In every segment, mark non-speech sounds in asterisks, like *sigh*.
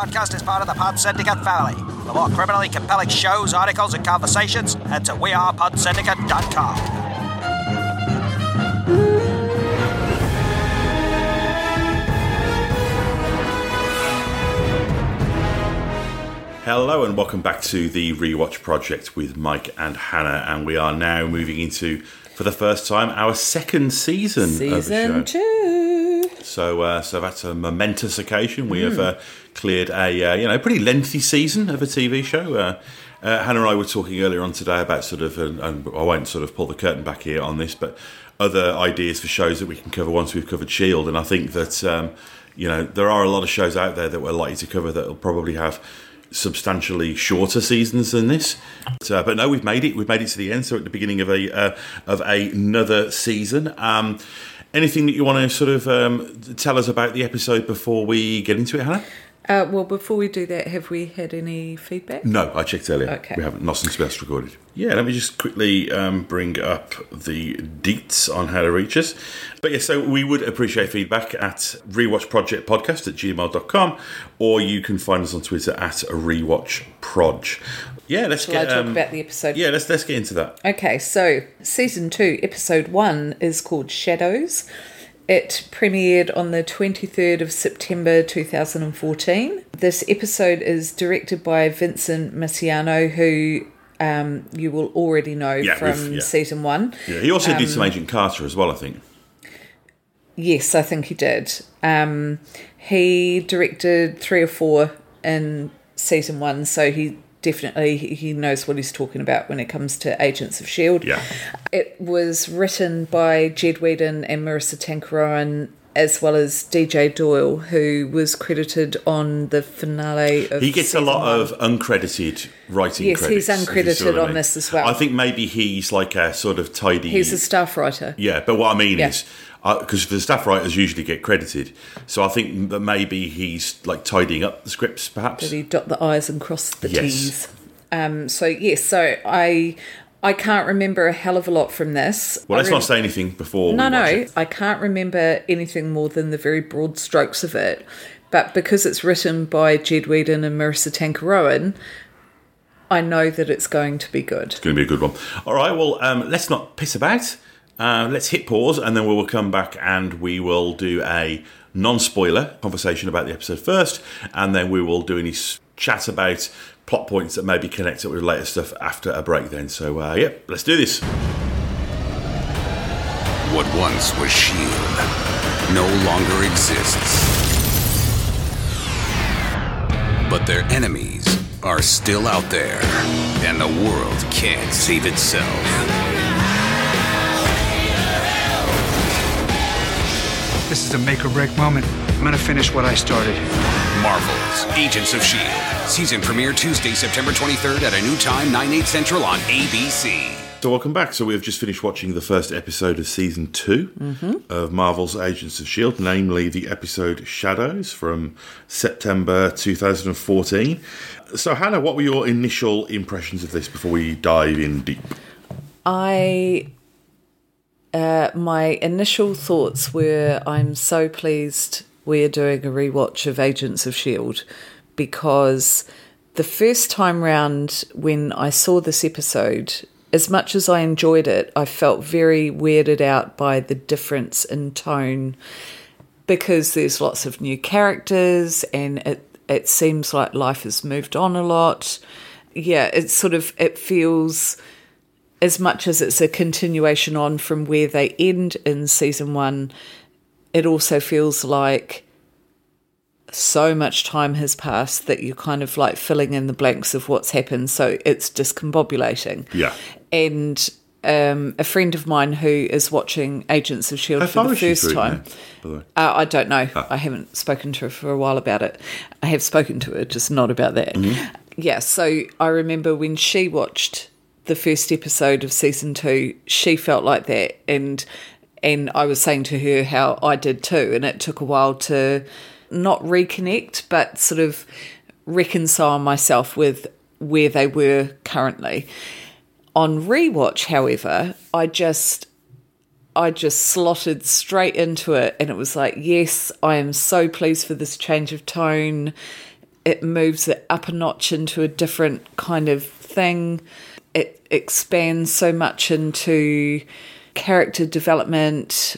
podcast is part of the Pod Syndicate family. For more criminally compelling shows, articles, and conversations, head to wearepodsyndicate.com. Hello and welcome back to the Rewatch Project with Mike and Hannah, and we are now moving into, for the first time, our second season, of the Season show. two. So, uh, so that's a momentous occasion. We have uh, cleared a uh, you know pretty lengthy season of a TV show. Uh, uh, Hannah and I were talking earlier on today about sort of, and, and I won't sort of pull the curtain back here on this, but other ideas for shows that we can cover once we've covered Shield. And I think that um, you know there are a lot of shows out there that we're likely to cover that will probably have substantially shorter seasons than this. But, uh, but no, we've made it. We've made it to the end. So at the beginning of a uh, of another season. Um, anything that you want to sort of um, tell us about the episode before we get into it, Hannah? Uh, well, before we do that, have we had any feedback? No, I checked earlier. Okay. We haven't, not since we last recorded. Yeah, let me just quickly um, bring up the deets on how to reach us. But yeah, so we would appreciate feedback at rewatchprojectpodcast at gmail.com or you can find us on Twitter at rewatchproj. Yeah, let's Shall get I talk um, about the episode? Yeah, let's let's get into that. Okay, so season two, episode one is called Shadows. It premiered on the 23rd of September 2014. This episode is directed by Vincent Misiano, who um, you will already know Yeah, from yeah. season one. Yeah, he also did Um, some Agent Carter as well, I think. Yes, I think he did. Um, he directed three or four in season one, so he definitely he knows what he's talking about when it comes to Agents of Shield. Yeah. It was written by Jed Whedon and Maurissa Tancharoen, as well as DJ Doyle, who was credited on the finale of. He gets a lot one. of uncredited writing Yes, credits. he's if you see uncredited I on mean. this as well. I think maybe he's like a sort of tidy. He's a staff writer. Yeah, but what I mean Yeah. is, because the staff writers usually get credited, so I think that maybe he's like tidying up the scripts, perhaps. Did he dot the I's and cross the Yes. T's? Um, so yes, so I I can't remember a hell of a lot from this. well, let's rem- not say anything before. No, no. I can't remember anything more than the very broad strokes of it. But because it's written by Jed Whedon and Maurissa Tancharoen, I know that it's going to be good. It's going to be a good one. All right, well, um, let's not piss about. Uh, let's hit pause, and then we will come back and we will do a non-spoiler conversation about the episode first, and then we will do any chat about plot points that maybe connect up with later stuff after a break. Then, so uh, yeah, let's do this. What once was S.H.I.E.L.D. no longer exists. But their enemies are still out there, and the world can't save itself. This is a make or break moment. I'm gonna finish what I started. Marvel's Agents of S.H.I.E.L.D. Season premiere Tuesday, September 23rd at a new time, 9, 8 central on ABC. So welcome back. So we have just finished watching the first episode of season 2 mm-hmm. of Marvel's Agents of Shield, namely the episode Shadows from September 2014. So Hannah, what were your initial impressions of this before we dive in deep? I uh, my initial thoughts were I'm so pleased we're doing a rewatch of Agents of Shield because the first time round when I saw this episode, as much as I enjoyed it, I felt very weirded out by the difference in tone because there's lots of new characters and it it seems like life has moved on a lot. Yeah, it's sort of it feels as much as it's a continuation on from where they end in season one, it also feels like so much time has passed that you're kind of like filling in the blanks of what's happened. So it's discombobulating. Yeah. And um, a friend of mine who is watching Agents of S.H.I.E.L.D. How for the first time. now, the? Uh, I don't know. I haven't spoken to her for a while about it. I have spoken to her, just not about that. Yeah, so I remember when she watched the first episode of season two, she felt like that, and and I was saying to her how I did too, and it took a while to not reconnect, but sort of reconcile myself with where they were currently. On rewatch, however, I just I just slotted straight into it and it was like, yes, I am so pleased for this change of tone. it moves it up a notch into a different kind of thing. It expands so much into character development,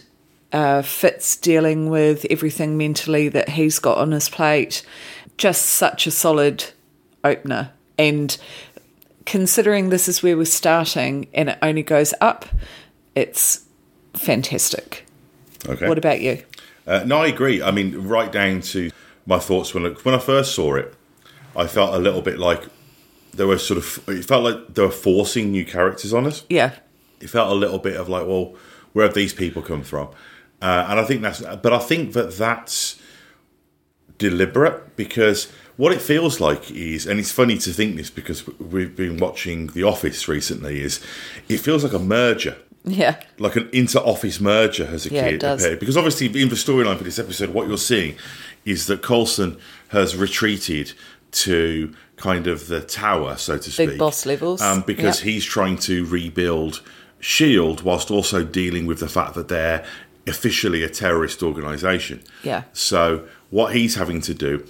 uh, Fitz dealing with everything mentally that he's got on his plate. Just such a solid opener. And considering this is where we're starting and it only goes up, it's fantastic. Okay. What about you? Uh, no, I agree. I mean, right down to my thoughts when when I first saw it, I felt a little bit like there were sort of it felt like they were forcing new characters on us. Yeah. It felt a little bit of like, well, where have these people come from? Uh, and I think that's, but I think that that's deliberate because what it feels like is, and it's funny to think this because we've been watching The Office recently, is it feels like a merger Yeah. like an inter-office merger has Yeah, it does. appeared. because obviously in the storyline for this episode what you're seeing is that Coulson has retreated to kind of the tower so to speak Big boss levels. um, because Yep. he's trying to rebuild shield whilst also dealing with the fact that they're officially a terrorist organization Yeah. so what he's having to do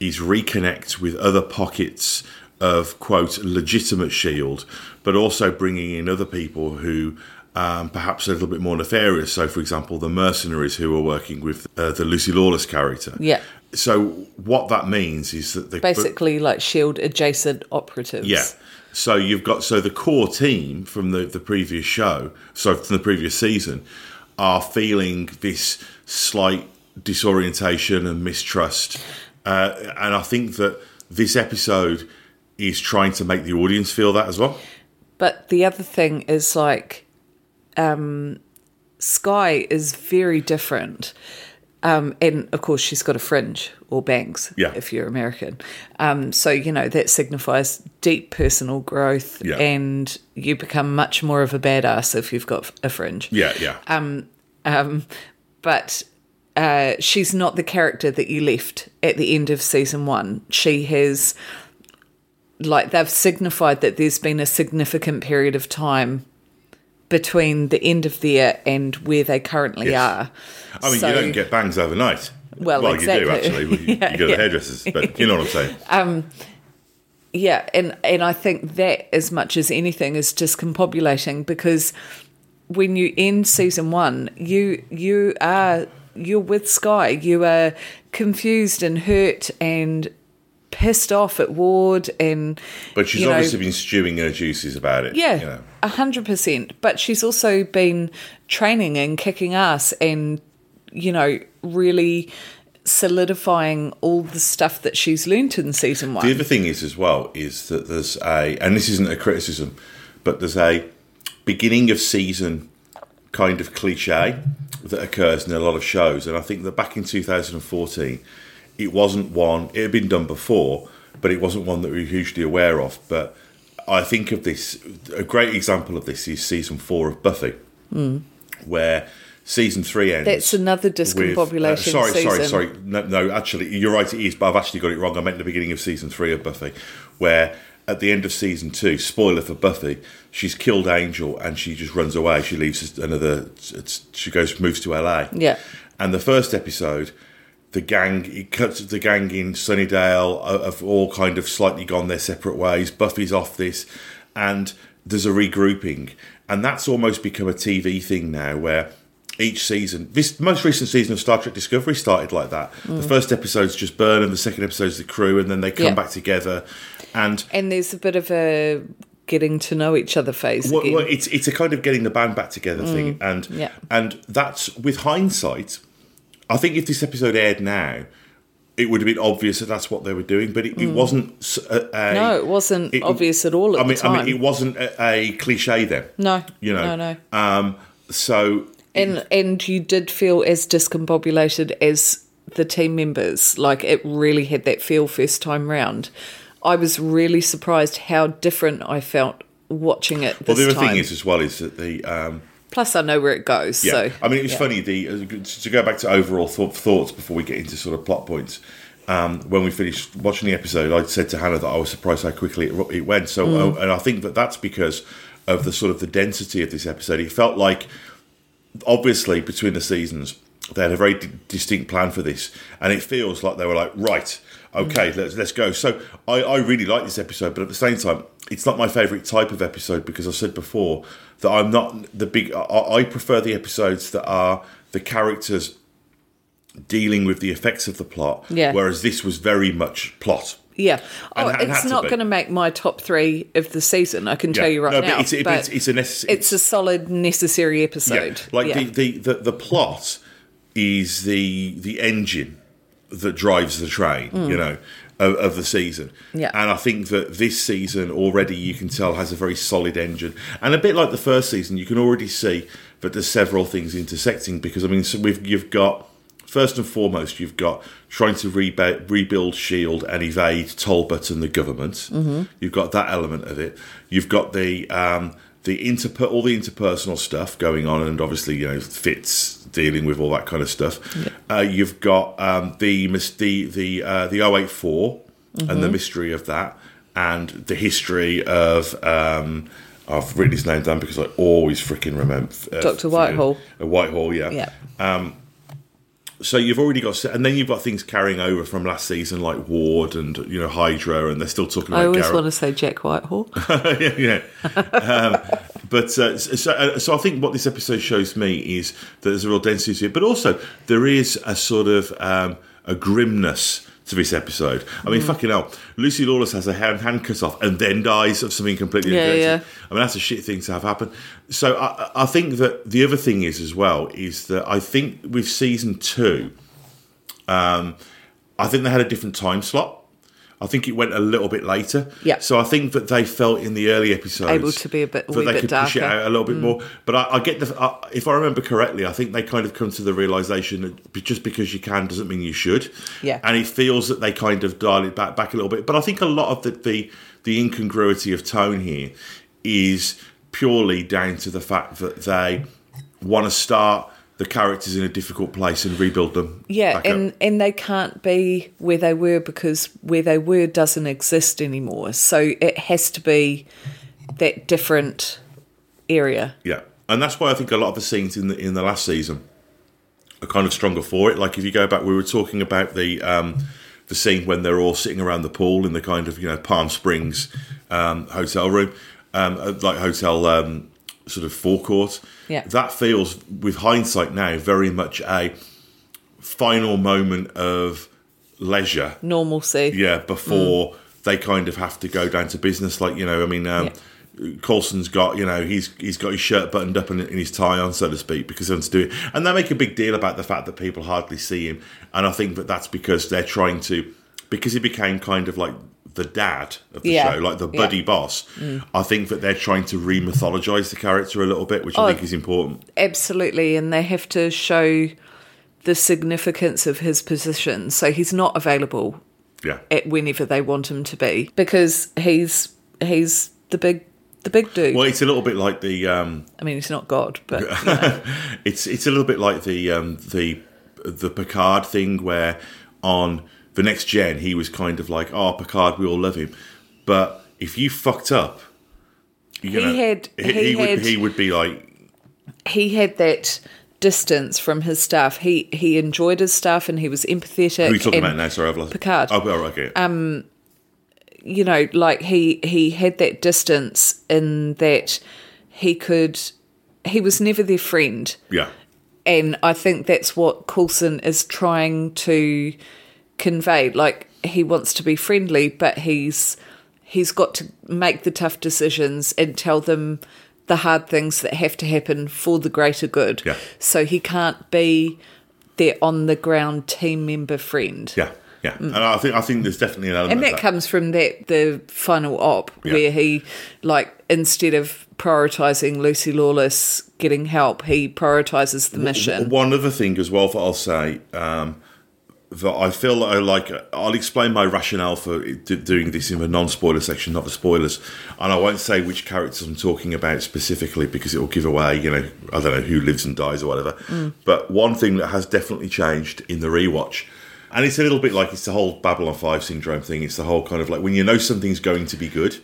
is reconnect with other pockets of quote legitimate shield, but also bringing in other people who. Um, perhaps a little bit more nefarious. So, for example, the mercenaries who are working with uh, the Lucy Lawless character. Yeah. So, what that means is that they Basically, like Shield adjacent operatives. yeah. So you've got so the core team from the the previous show, so from the previous season, are feeling this slight disorientation and mistrust, uh, and I think that this episode is trying to make the audience feel that as well. But the other thing is like, um, Skye is very different. Um, and of course, she's got a fringe or bangs Yeah. if you're American. Um, so, you know, that signifies deep personal growth Yeah. and you become much more of a badass if you've got a fringe. Yeah, yeah, Um, um, but uh, she's not the character that you left at the end of season one. She has, like, they've signified that there's been a significant period of time between the end of there and where they currently Yes. are. I mean, So- you don't get bangs overnight. Well, well, you do exactly. actually. You, *laughs* Yeah, you go to yeah. hairdressers, but you know what I'm saying. *laughs* Um, yeah, and and I think that as much as anything is discombobulating because when you end season one, you you are you're with Skye. You are confused and hurt and pissed off at Ward and But she's you know, obviously been stewing her juices about it. yeah, a hundred percent. But she's also been training and kicking ass, and you know, really solidifying all the stuff that she's learnt in season one. The other thing is as well is that there's a, and this isn't a criticism, but there's a beginning of season kind of cliche that occurs in a lot of shows, and I think that back in 2014, it wasn't one. It had been done before, but it wasn't one that we were hugely aware of. But I think of this. A great example of this is season four of Buffy, where season three ends. That's another with- uh, discombobulation sorry, sorry, season. sorry. No, no, actually, you're right. It is, but I've actually got it wrong. I meant the beginning of season three of Buffy, where at the end of season two, spoiler for Buffy, she's killed Angel and she just runs away. She leaves another. It's, she goes moves to LA. Yeah. And the first episode, the gang it cuts the gang in Sunnydale uh, have all kind of slightly gone their separate ways. Buffy's off this, and there's a regrouping, and that's almost become a TV thing now where. Each season, this most recent season of Star Trek Discovery started like that. The first episode's just Burn, and the second episode's the crew, and then they come Yeah. back together. And And there's a bit of a getting to know each other phase. well, well, it's it's a kind of getting the band back together thing, and Mm. yeah. and that's with hindsight. I think if this episode aired now, it would have been obvious that that's what they were doing, but it, it wasn't. A, a- Mm. no, it wasn't it- obvious at all at I mean, the time. I mean, it wasn't a, a cliche then. no, you know, no, no. Um, so And and you did feel as discombobulated as the team members. Like it really had that feel first time round. I was really surprised how different I felt watching it this well, the other time. thing is as well is that the um, Plus, I know where it goes. Yeah, So I mean, it was yeah. funny. The uh, to go back to overall thought, thoughts before we get into sort of plot points. Um, when we finished watching the episode, I said to Hannah that I was surprised how quickly it, it went. So, Mm. uh, and I think that that's because of the sort of the density of this episode. It felt like, obviously, between the seasons, they had a very d- distinct plan for this, and it feels like they were like, right, okay, mm. let's let's go. So I, I really like this episode, but at the same time, it's not my favourite type of episode because I said before that I'm not the big. I, I prefer the episodes that are the characters dealing with the effects of the plot, Yeah. whereas this was very much plot. Yeah. Oh, And- and it's not going to make my top three of the season. I can tell you right No, but now. it's- it- but it's- it's a necess- It's a solid, necessary episode. Yeah, like Yeah. The, the, the the plot is the the engine that drives the train, you know, of, of the season. Mm. Yeah. and I think that this season already you can tell has a very solid engine, and a bit like the first season, you can already see that there's several things intersecting because I mean, so we've you've got. First and foremost, you've got trying to reba- rebuild Shield and evade Talbot and the government. Mm-hmm. You've got that element of it. You've got the um, the interper- all the interpersonal stuff going on, and obviously you know Fitz dealing with all that kind of stuff. Uh, you've got um, the the the uh, the 084 and the mystery of that, and the history of. Um, I've written his name down because I always freaking remember. Uh, Dr. forget- Whitehall. Uh, Whitehall, yeah. yeah. So you've already got, and then you've got things carrying over from last season, like Ward and you know Hydra, and they're still talking about. I always Garrett. want to say Jack Whitehall. *laughs* yeah, yeah. *laughs* Um, but uh, so, uh, so I think what this episode shows me is that there's a real density to it, but also there is a sort of um, a grimness to this episode. I Mm. mean, fucking hell, Lucy Lawless has her hand, hand cut off and then dies of something completely Yeah, yeah. I mean, that's a shit thing to have happen. So I, I think that the other thing is as well is that I think with season two, um, I think they had a different time slot. I think it went a little bit later. Yeah. So I think that they felt in the early episodes Able to be a bit- a that they bit could push it darker. Mm. out a little bit more. But I, I get the I, if I remember correctly, I think they kind of come to the realization that just because you can doesn't mean you should. Yeah. And it feels that they kind of dial it back back a little bit. But I think a lot of the the, the incongruity of tone here is purely down to the fact that they want to start the characters in a difficult place and rebuild them. Yeah, back up. and and they can't be where they were because where they were doesn't exist anymore. So it has to be that different area. Yeah, and that's why I think a lot of the scenes in the in the last season are kind of stronger for it. Like if you go back, we were talking about the um, the scene when they're all sitting around the pool in the kind of you know Palm Springs um, hotel room, um, uh, like hotel um, sort of forecourt. Yeah. that feels with hindsight now very much a final moment of leisure Normalcy. yeah, before they kind of have to go down to business. Like you know, I mean, um, Coulson's got you know he's he's got his shirt buttoned up and, and his tie on, so to speak, because he wants to do it. And they make a big deal about the fact that people hardly see him, and I think that that's because they're trying to because he became kind of like the dad of the Yeah, show, like the yeah. buddy boss. I think that they're trying to re-mythologize the character a little bit, which I Oh. think is important. Absolutely, and they have to show the significance of his position. So he's not available Yeah, at whenever they want him to be because he's he's the big the big dude. well, it's a little bit like the. Um, I mean, it's not God, but you know. *laughs* it's it's a little bit like the um, the the Picard thing where on the next gen he was kind of like, oh Picard, we all love him, but if you fucked up, you He know, had- he, he would had- he would be like, he had that distance from his staff. He he enjoyed his staff and he was empathetic. who are you talking about now? Sorry, I've lost Picard. Oh, okay. Um, you know, like he he had that distance in that he could he was never their friend. yeah, And I think that's what Coulson is trying to convey. Like he wants to be friendly, but he's he's got to make the tough decisions and tell them the hard things that have to happen for the greater good. Yeah. So he can't be their on the ground team member friend. yeah, yeah. And I think I think there's definitely an element Mm. And that that. comes from that the final op Yeah. where he like instead of prioritizing Lucy Lawless getting help, he prioritizes the mission. One other thing as well that I'll say um, that I feel I like. I'll explain my rationale for doing this in the non-spoiler section, not the spoilers, and I won't say which characters I'm talking about specifically because it will give away, you know, I don't know who lives and dies or whatever. But one thing that has definitely changed in the rewatch. And it's a little bit like it's the whole Babylon 5 syndrome thing. It's the whole kind of like when you know something's going to be good,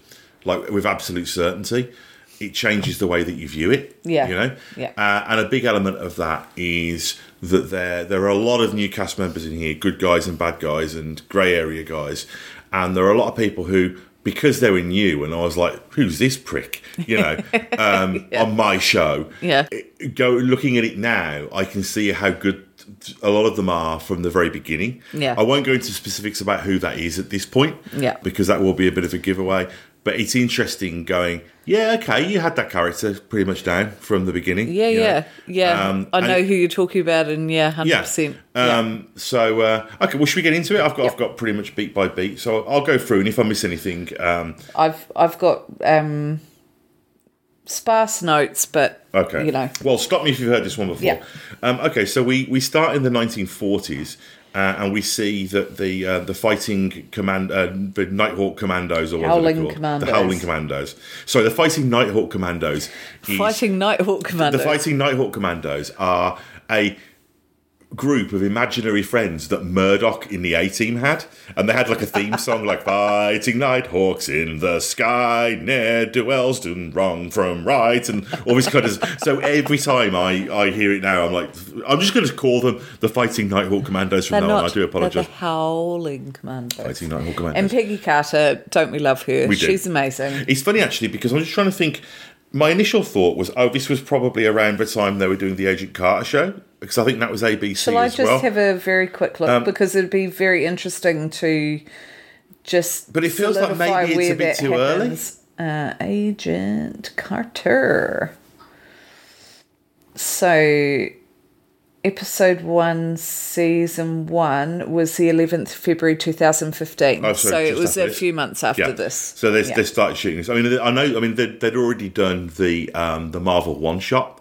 like with absolute certainty, it changes the way that you view it. Yeah. you know. Yeah. Uh, and a big element of that is that there there are a lot of new cast members in here, good guys and bad guys and grey area guys, and there are a lot of people who. Because they were new, and I was like, "Who's this prick?" You know, *laughs* um, on my show. Yeah. Go looking at it now, I can see how good a lot of them are from the very beginning. Yeah. I won't go into specifics about who that is at this point. Yeah. Because that will be a bit of a giveaway. But it's interesting going, yeah, okay, you had that character pretty much down from the beginning. Yeah, you know. yeah, yeah. Um, I know who you're talking about, and yeah, hundred Yeah. percent. Um, So uh, okay, well, should we get into it? I've got I've got pretty much beat by beat, so I'll go through, and if I miss anything, um, I've I've got um, sparse notes, but Okay. you know, Well, stop me if you've heard this one before. Yeah. Um, okay, so we, we start in the 1940s. Uh, and we see that the uh, the fighting command uh, the Nighthawk Commandos or Howling Commandos. the Howling Commandos. So the fighting Nighthawk Commandos, is- fighting Nighthawk Commander. the fighting Nighthawk Commandos are a group of imaginary friends that Murdoch in the A Team had, and they had like a theme song like *laughs* "Fighting Nighthawks in the sky, ne'er dwells done wrong from right," and all this kind of. *laughs* So every time I I hear it now, I'm like, I'm just going to call them the Fighting Nighthawk Commandos from They're now on. I do apologise. the Howling Commandos. Fighting Nighthawk Commandos. And Peggy Carter, don't we love her? We do. She's amazing. It's funny actually because I'm just trying to think. My initial thought was, oh, this was probably around the time they were doing the Agent Carter show because I think that was ABC Shall I just well. have a very quick look Um, because it'd be very interesting to just. But it feels like maybe it's a bit too early. Uh, Agent Carter. So, episode one, season one was the eleventh February two thousand fifteen. Oh, so it was a this. few months after Yeah. this. So they, Yeah. they started shooting this. I mean, I know. I mean, they'd, they'd already done the um, the Marvel one shot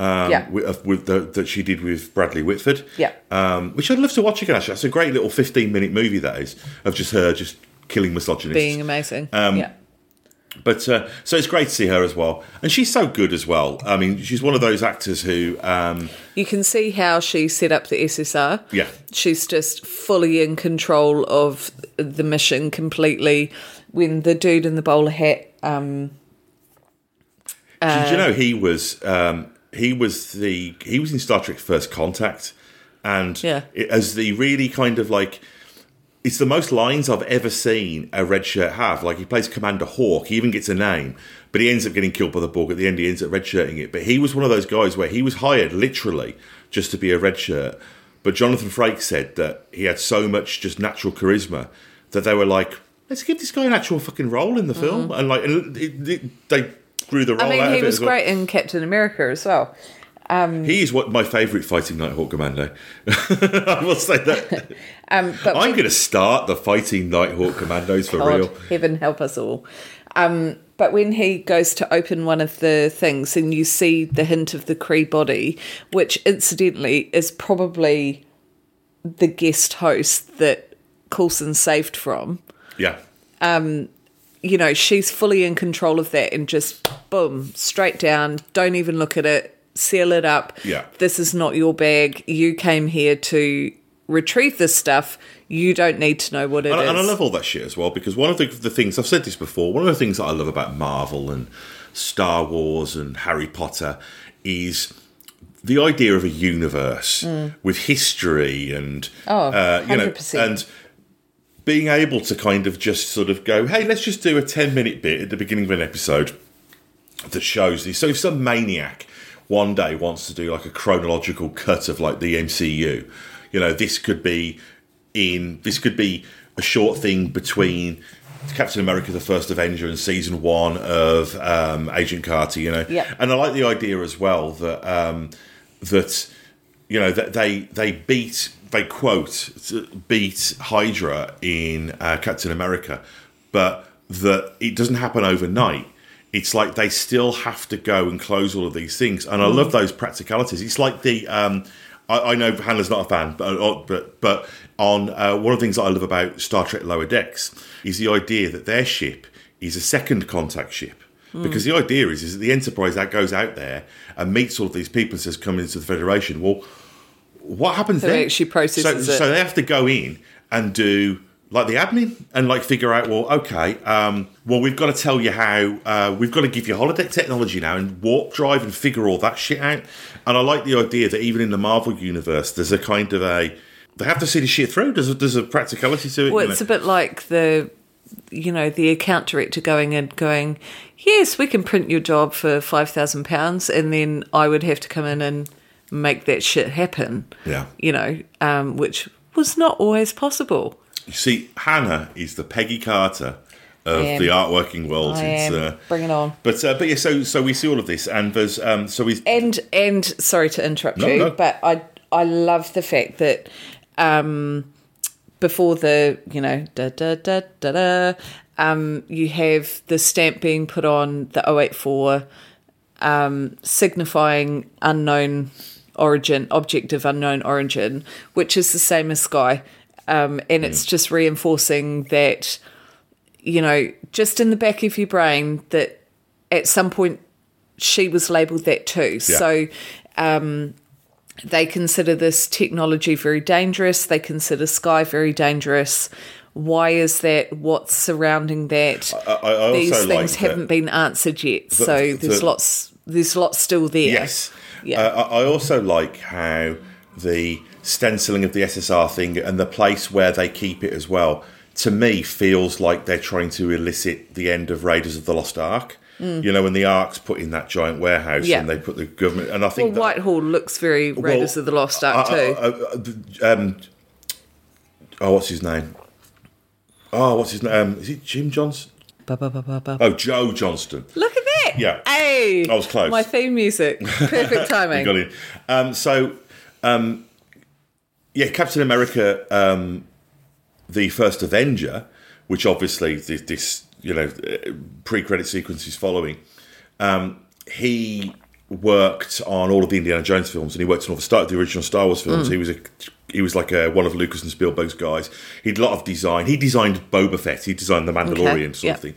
um, yeah. with, of- with the, that she did with Bradley Whitford. Yeah. um, which I'd love to watch again. Actually, that's a great little fifteen minute movie that is of just her just killing misogynists. being amazing. Um, yeah. But uh, so it's great to see her as well, and she's so good as well. I mean, she's one of those actors who, um, You can see how she set up the SSR. yeah, She's just fully in control of the mission completely. When the dude in the bowler hat, um, Did Uh, you know he was um, he was the he was in Star Trek First Contact, and Yeah. it, as the really kind of like it's the most lines I've ever seen a red shirt have. Like he plays Commander Hawk, he even gets a name, but he ends up getting killed by the Borg at the end. He ends up redshirting it, but he was one of those guys where he was hired literally just to be a red shirt. But Jonathan Frakes said that he had so much just natural charisma that they were like, let's give this guy an actual fucking role in the film, mm. and like and it, it, they grew the role. I mean, he of it was as well. great in Captain America as well. He is what my favourite fighting Nighthawk commando. *laughs* I will say that. *laughs* Um, but I'm going to start the fighting Nighthawk commandos for God, real. heaven help us all. Um, but when he goes to open one of the things and you see the hint of the Kree body, which incidentally is probably the guest host that Coulson saved from, Yeah. You know, she's fully in control of that and just boom, straight down, don't even look at it, seal it up. Yeah. This is not your bag. You came here to retrieve this stuff. You don't need to know what it is. And, and I love all that shit as well because one of the, the things I've said this before. One of the things that I love about Marvel and Star Wars and Harry Potter is the idea of a universe with history and Mm. Oh, uh, you know 100%. and being able to kind of just sort of go, hey, let's just do a ten minute bit at the beginning of an episode that shows this. So if some maniac one day wants to do like a chronological cut of like the MCU, you know, this could be in this could be a short thing between Captain America: The First Avenger and season one of um, Agent Carter. You know, Yeah. and I like the idea as well that um, that you know that they they beat they quote beat Hydra in uh, Captain America, but that it doesn't happen overnight. It's like they still have to go and close all of these things, and I love those practicalities. It's like the um, I, I know Hannah's not a fan, but uh, but but on uh, one of the things that I love about Star Trek Lower Decks is the idea that their ship is a second contact ship. Because the idea is, is that the Enterprise that goes out there and meets all of these people and says, "Come into the Federation." Well, what happens So then? actually processes so, it. so they have to go in and do like the admin and like figure out well okay um, well we've got to tell you how uh, we've got to give you holodeck technology now and warp drive and figure all that shit out and i like the idea that even in the marvel universe there's a kind of a they have to see the shit through there's a, there's a practicality to it Well, you it's know. a bit like the, you know, the account director going and going, yes, we can print your job for five thousand pounds, and then I would have to come in and make that shit happen. Yeah. you know, um, which was not always possible. you see hannah is the peggy carter of the artworking world I am. uh, Bring it on. but uh, but yeah so so we see all of this and there's um so we And and sorry to interrupt No, you, no. but I I love the fact that um, before the you know da da da da da, um, you have the stamp being put on the 084 um, signifying unknown origin, object of unknown origin, which is the same as Skye. Um, and it's just reinforcing that, you know, just in the back of your brain that at some point she was labelled that too. Yeah. So um, they consider this technology very dangerous. They consider Sky very dangerous. Why is that? What's surrounding that? I, I These things that- haven't been answered yet. so the- there's lots. There's lots still there. Yes. Yeah. Uh, I I also like how the stenciling of the SSR thing and the place where they keep it as well, to me, feels like they're trying to elicit the end of Raiders of the Lost Ark. You know, when the Ark's put in that giant warehouse Mm. Yeah. and they put the government. And I Well, think that- Whitehall looks very Raiders well, of the Lost Ark uh, too. uh, uh, the- um, oh, what's his name? Oh, what's his name? Um, is it Jim Johnson? Ba, ba, ba. Oh, Joe Johnston. Look! Yeah. Hey, I was close. My theme music, perfect *laughs* timing. got it. Um, so, um, yeah, Captain America, um, the first Avenger, which obviously this, this you know uh, pre-credit sequence is following. Um, he worked on all of the Indiana Jones films, and he worked on all the start the original Star Wars films. He was a he was like a, one of Lucas and Spielberg's guys. He did a lot of design. He designed Boba Fett. He designed the Mandalorian sort yeah. of thing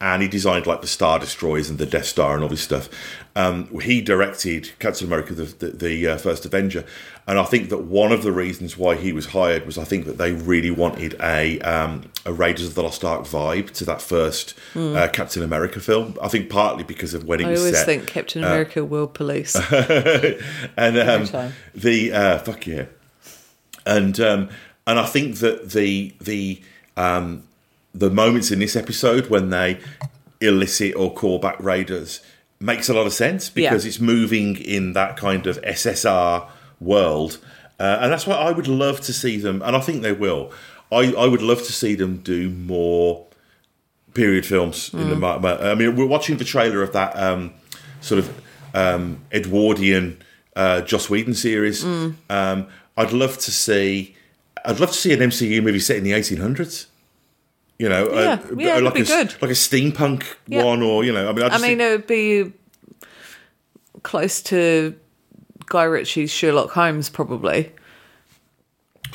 and he designed like the Star Destroyers and the Death Star and all this stuff. Um, he directed Captain America, the, the, the uh, first Avenger, and I think that one of the reasons why he was hired was I think that they really wanted a um, a Raiders of the Lost Ark vibe to that first uh, Captain America film. I think partly because of when it. I was always think Captain America, World Police. *laughs* and um, the uh, fuck yeah, and um, and I think that the the um, the moments in this episode when they illicit or call back raiders makes a lot of sense because Yeah. it's moving in that kind of SSR world, uh, and that's why I would love to see them, and I think they will. I, I would love to see them do more period films in the. mar- I mean, we're watching the trailer of that um, sort of um, Edwardian uh, Joss Whedon series. Um, I'd love to see. I'd love to see an MCU movie set in the 1800s. You know, Yeah, uh, yeah, like be a good. like a steampunk Yeah. one, or you know, I mean, I, I mean, think- it would be close to Guy Ritchie's Sherlock Holmes, probably.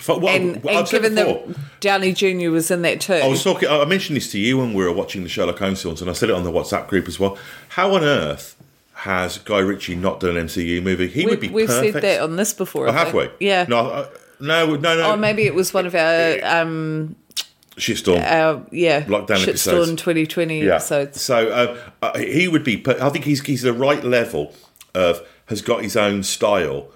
Well, and well, I've and given that Downey Jr. was in that too. I was talking. I mentioned this to you when we were watching the Sherlock Holmes films, and I said it on the WhatsApp group as well. How on earth has Guy Ritchie not done an MCU movie? He we, would be we've perfect. said that on this before. Oh, have we? Yeah. No, no, no, no. Or maybe it was one of our, um, Shitstorm. our yeah, Lockdown episodes. Shitstorm 2020 yeah. episodes. So uh, uh, he would be. I think he's he's the right level of has got his own style,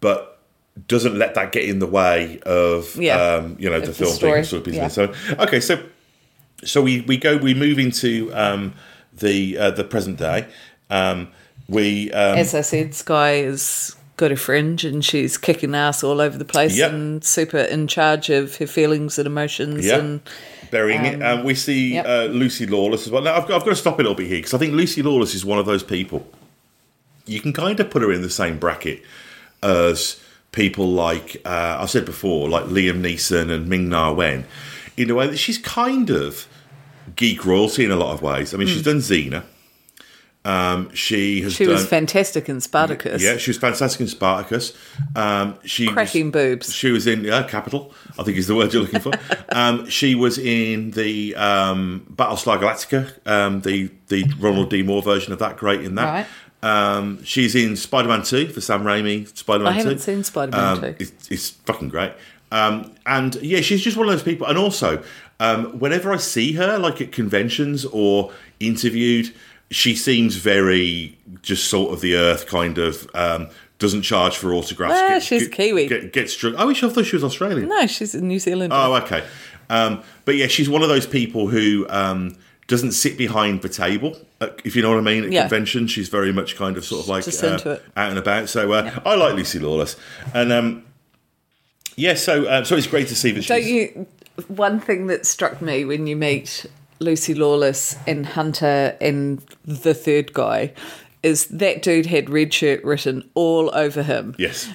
but doesn't let that get in the way of Yeah. um, you know Of the the film story. being sort of business. So okay, so so we, we go we move into um, the uh, the present day. Um, we um, As I said, Skye has got a fringe and she's kicking ass all over the place Yep. and super in charge of her feelings and emotions. Yeah. And burying it. And we see yep. uh, Lucy Lawless as well. Now, I've got, I've got to stop a little bit here because I think Lucy Lawless is one of those people. You can kind of put her in the same bracket as people like, uh, I've said before, like Liam Neeson and Ming Na Wen, in a way that she's kind of geek royalty in a lot of ways. I mean, she's done Xena. Um, she has she done. was fantastic in Spartacus. Yeah, she was fantastic in Spartacus. Um, she Cracking was, boobs. She was in yeah, Capital. I think is the word you're looking for. *laughs* um, she was in the um, Battlestar Galactica, um, the the Ronald D. Moore version of that. Great in that. Right. Um, she's in Spider-Man Two for Sam Raimi. Spider-Man I haven't Two. seen Spider-Man Um, 2. It's, it's fucking great. Um, and yeah, she's just one of those people. And also, um, whenever I see her, like at conventions or interviewed, she seems very just sort of the earth kind of. Um, doesn't charge for autographs. Ah, get- she's get- Kiwi. Get, gets drunk. Oh, I thought she was Australian. No, she's in New Zealand. Oh, okay. Um, but yeah, she's one of those people who um, doesn't sit behind the table, uh, if you know what I mean. At Yeah. conventions, she's very much kind of sort of like Just uh, into it. out and about. So uh, I like Lucy Lawless, and um, yeah, so uh, so it's great to see that Don't she's. you? One thing that struck me when you meet Lucy Lawless and Hunter and the third guy is that dude had red shirt written all over him. Yes.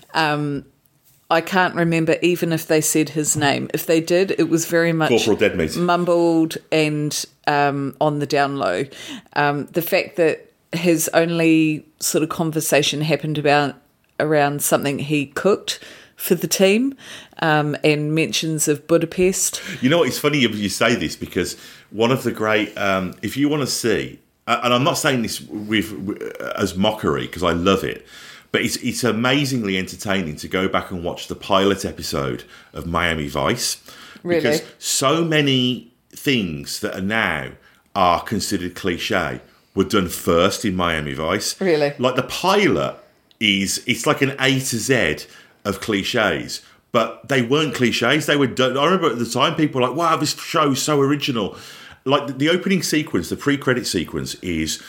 I can't remember even if they said his name. If they did, it was very much Corporal Deadmeat. mumbled and um, on the down low. Um, the fact that his only sort of conversation happened about around something he cooked for the team um, and mentions of Budapest. You know what? It's funny you say this because one of the great, um, if you want to see, and I'm not saying this with, with as mockery because I love it, but it's it's amazingly entertaining to go back and watch the pilot episode of Miami Vice. Really? Because so many things that are now are considered cliche were done first in Miami Vice. Really? Like the pilot is it's like an A to Z of cliches. But they weren't cliches. They were done. I remember at the time people were like, wow, this show's so original. Like the, the opening sequence, the pre-credit sequence is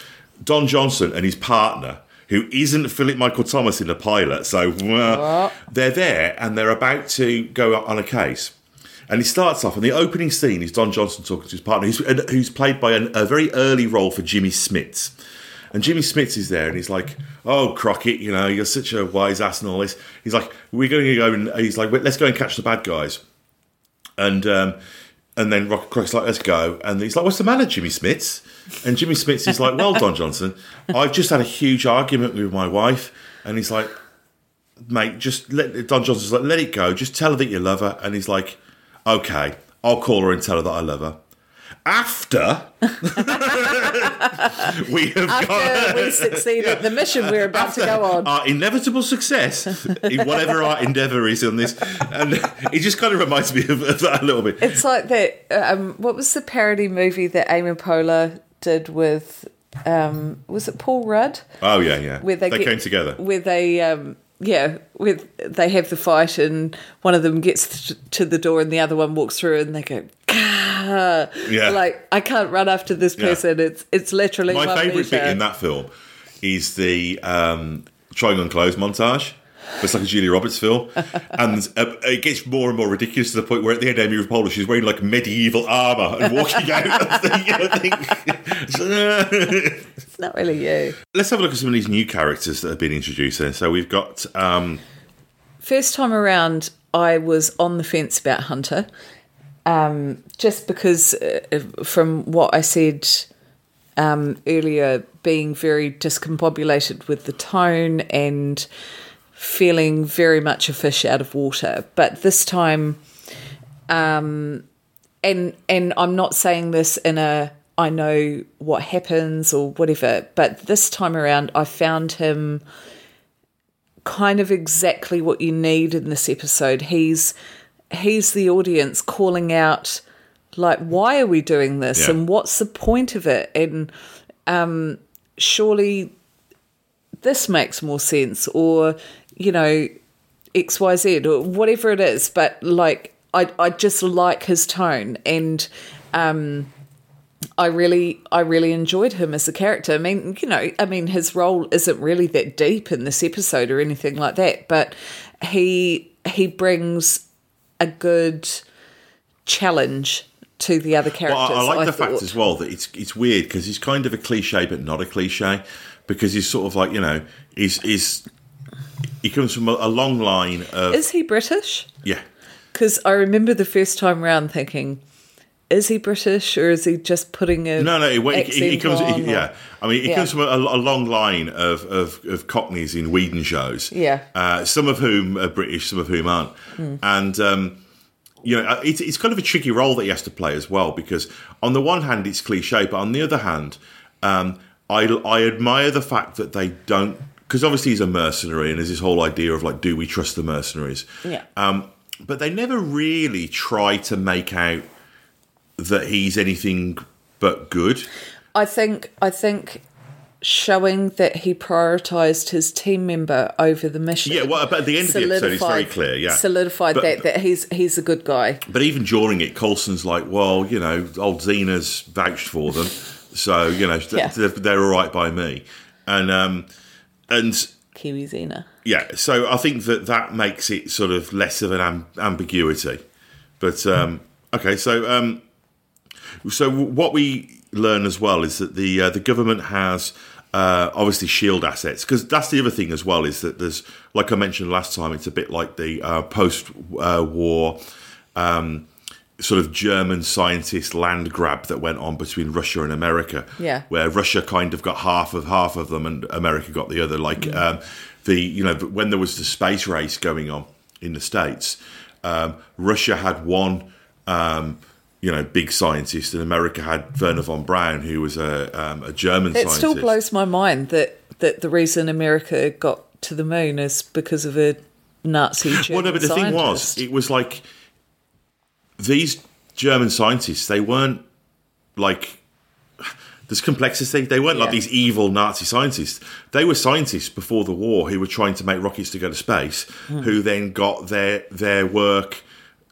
Don Johnson and his partner, who isn't Philip Michael Thomas in the pilot. So uh, they're there and they're about to go on a case. And he starts off, and the opening scene is Don Johnson talking to his partner, who's, who's played by an, a very early role for Jimmy Smits. And Jimmy Smits is there, and he's like, "Oh, Crockett, you know, you're such a wise ass and all this." He's like, "We're going to go," and he's like, "Let's go and catch the bad guys." And um, and then Rock Crockett's like, "Let's go," and he's like, "What's the matter, Jimmy Smits?" And Jimmy Smits is like, "Well, Don Johnson, I've just had a huge argument with my wife," and he's like, "Mate, just let Don Johnson's like, let it go. Just tell her that you love her." And he's like, "Okay, I'll call her and tell her that I love her." After *laughs* we have got After we succeed at the mission we're about to go on. our inevitable success in whatever our endeavour is on this, and it just kind of reminds me of, of that a little bit. It's like that. Um, what was the parody movie that Amy Poehler did with? Um, was it Paul Rudd? Oh yeah, yeah. Where they, they get- came together. Where they, um, yeah, with they have the fight, and one of them gets to the door, and the other one walks through, and they go. "Gah." Yeah. Like I can't run after this Yeah. person. It's it's literally My favourite bit in that film is the um, trying on clothes montage. It's like a Julia Roberts film, *laughs* and uh, it gets more and more ridiculous to the point where at the end, Amy Poehler she's wearing like medieval armour and walking out the thing. *laughs* It's not really you. Let's have a look at some of these new characters that have been introduced. There, so we've got um, First time around, I was on the fence about Hunter, um, just because uh, from what I said um, earlier, being very discombobulated with the tone and feeling very much a fish out of water. But this time, um, and and I'm not saying this in a I know what happens or whatever, but this time around, I found him kind of exactly what you need in this episode. He's he's the audience calling out like why are we doing this? Yeah. and what's the point of it? And um surely this makes more sense or you know xyz or whatever it is. But like i i just like his tone. And um I really, I really enjoyed him as a character. I mean, you know, I mean, his role isn't really that deep in this episode or anything like that, but he he brings a good challenge to the other Well, characters. I, I like the thought. fact as well that it's it's weird because he's kind of a cliche but not a cliche because he's sort of like you know he's he's he comes from a, a long line of Is he British? yeah Because I remember the first time round thinking, is he British or is he just putting a no no he, he, he comes he- yeah I mean he Yeah. comes from a, a long line of, of of cockneys in Whedon shows Yeah. uh, some of whom are British some of whom aren't and. um you know, uh, it's, it's kind of a tricky role that he has to play as well because on the one hand it's cliche, but on the other hand, um, I I admire the fact that they don't because obviously he's a mercenary and there's this whole idea of like, do we trust the mercenaries? Yeah. Um, but they never really try to make out that he's anything but good. I think I think showing that he prioritized his team member over the mission. Yeah, well, but at the end of the episode, it's very clear. Yeah, solidified But- that that he's he's a good guy. But even during it, Coulson's like, well, you know, old Xena's vouched for them, so you know Yeah. they're, they're all right by me, and um, and Kiwi Xena. yeah, so I think that that makes it sort of less of an am- ambiguity. But um, okay, so um, so what we learn as well is that the uh, the government has uh, obviously shield assets because that's the other thing as well is that there's like I mentioned last time, it's a bit like the uh, post uh, war. Um, sort of German scientist land grab that went on between Russia and America. Yeah. Where Russia kind of got half of half of them and America got the other. Like um, the you know when there was the space race going on in the states, um, Russia had one. Um, you know, big scientist, and America had Wernher von Braun, who was a, um, a German It scientist. still blows my mind that that the reason America got to the moon is because of a Nazi German Well, no, but the thing was, it was like these German scientists. They weren't like there's complexity. They weren't like these evil Nazi scientists. They were scientists before the war who were trying to make rockets to go to space, Hmm. who then got their their work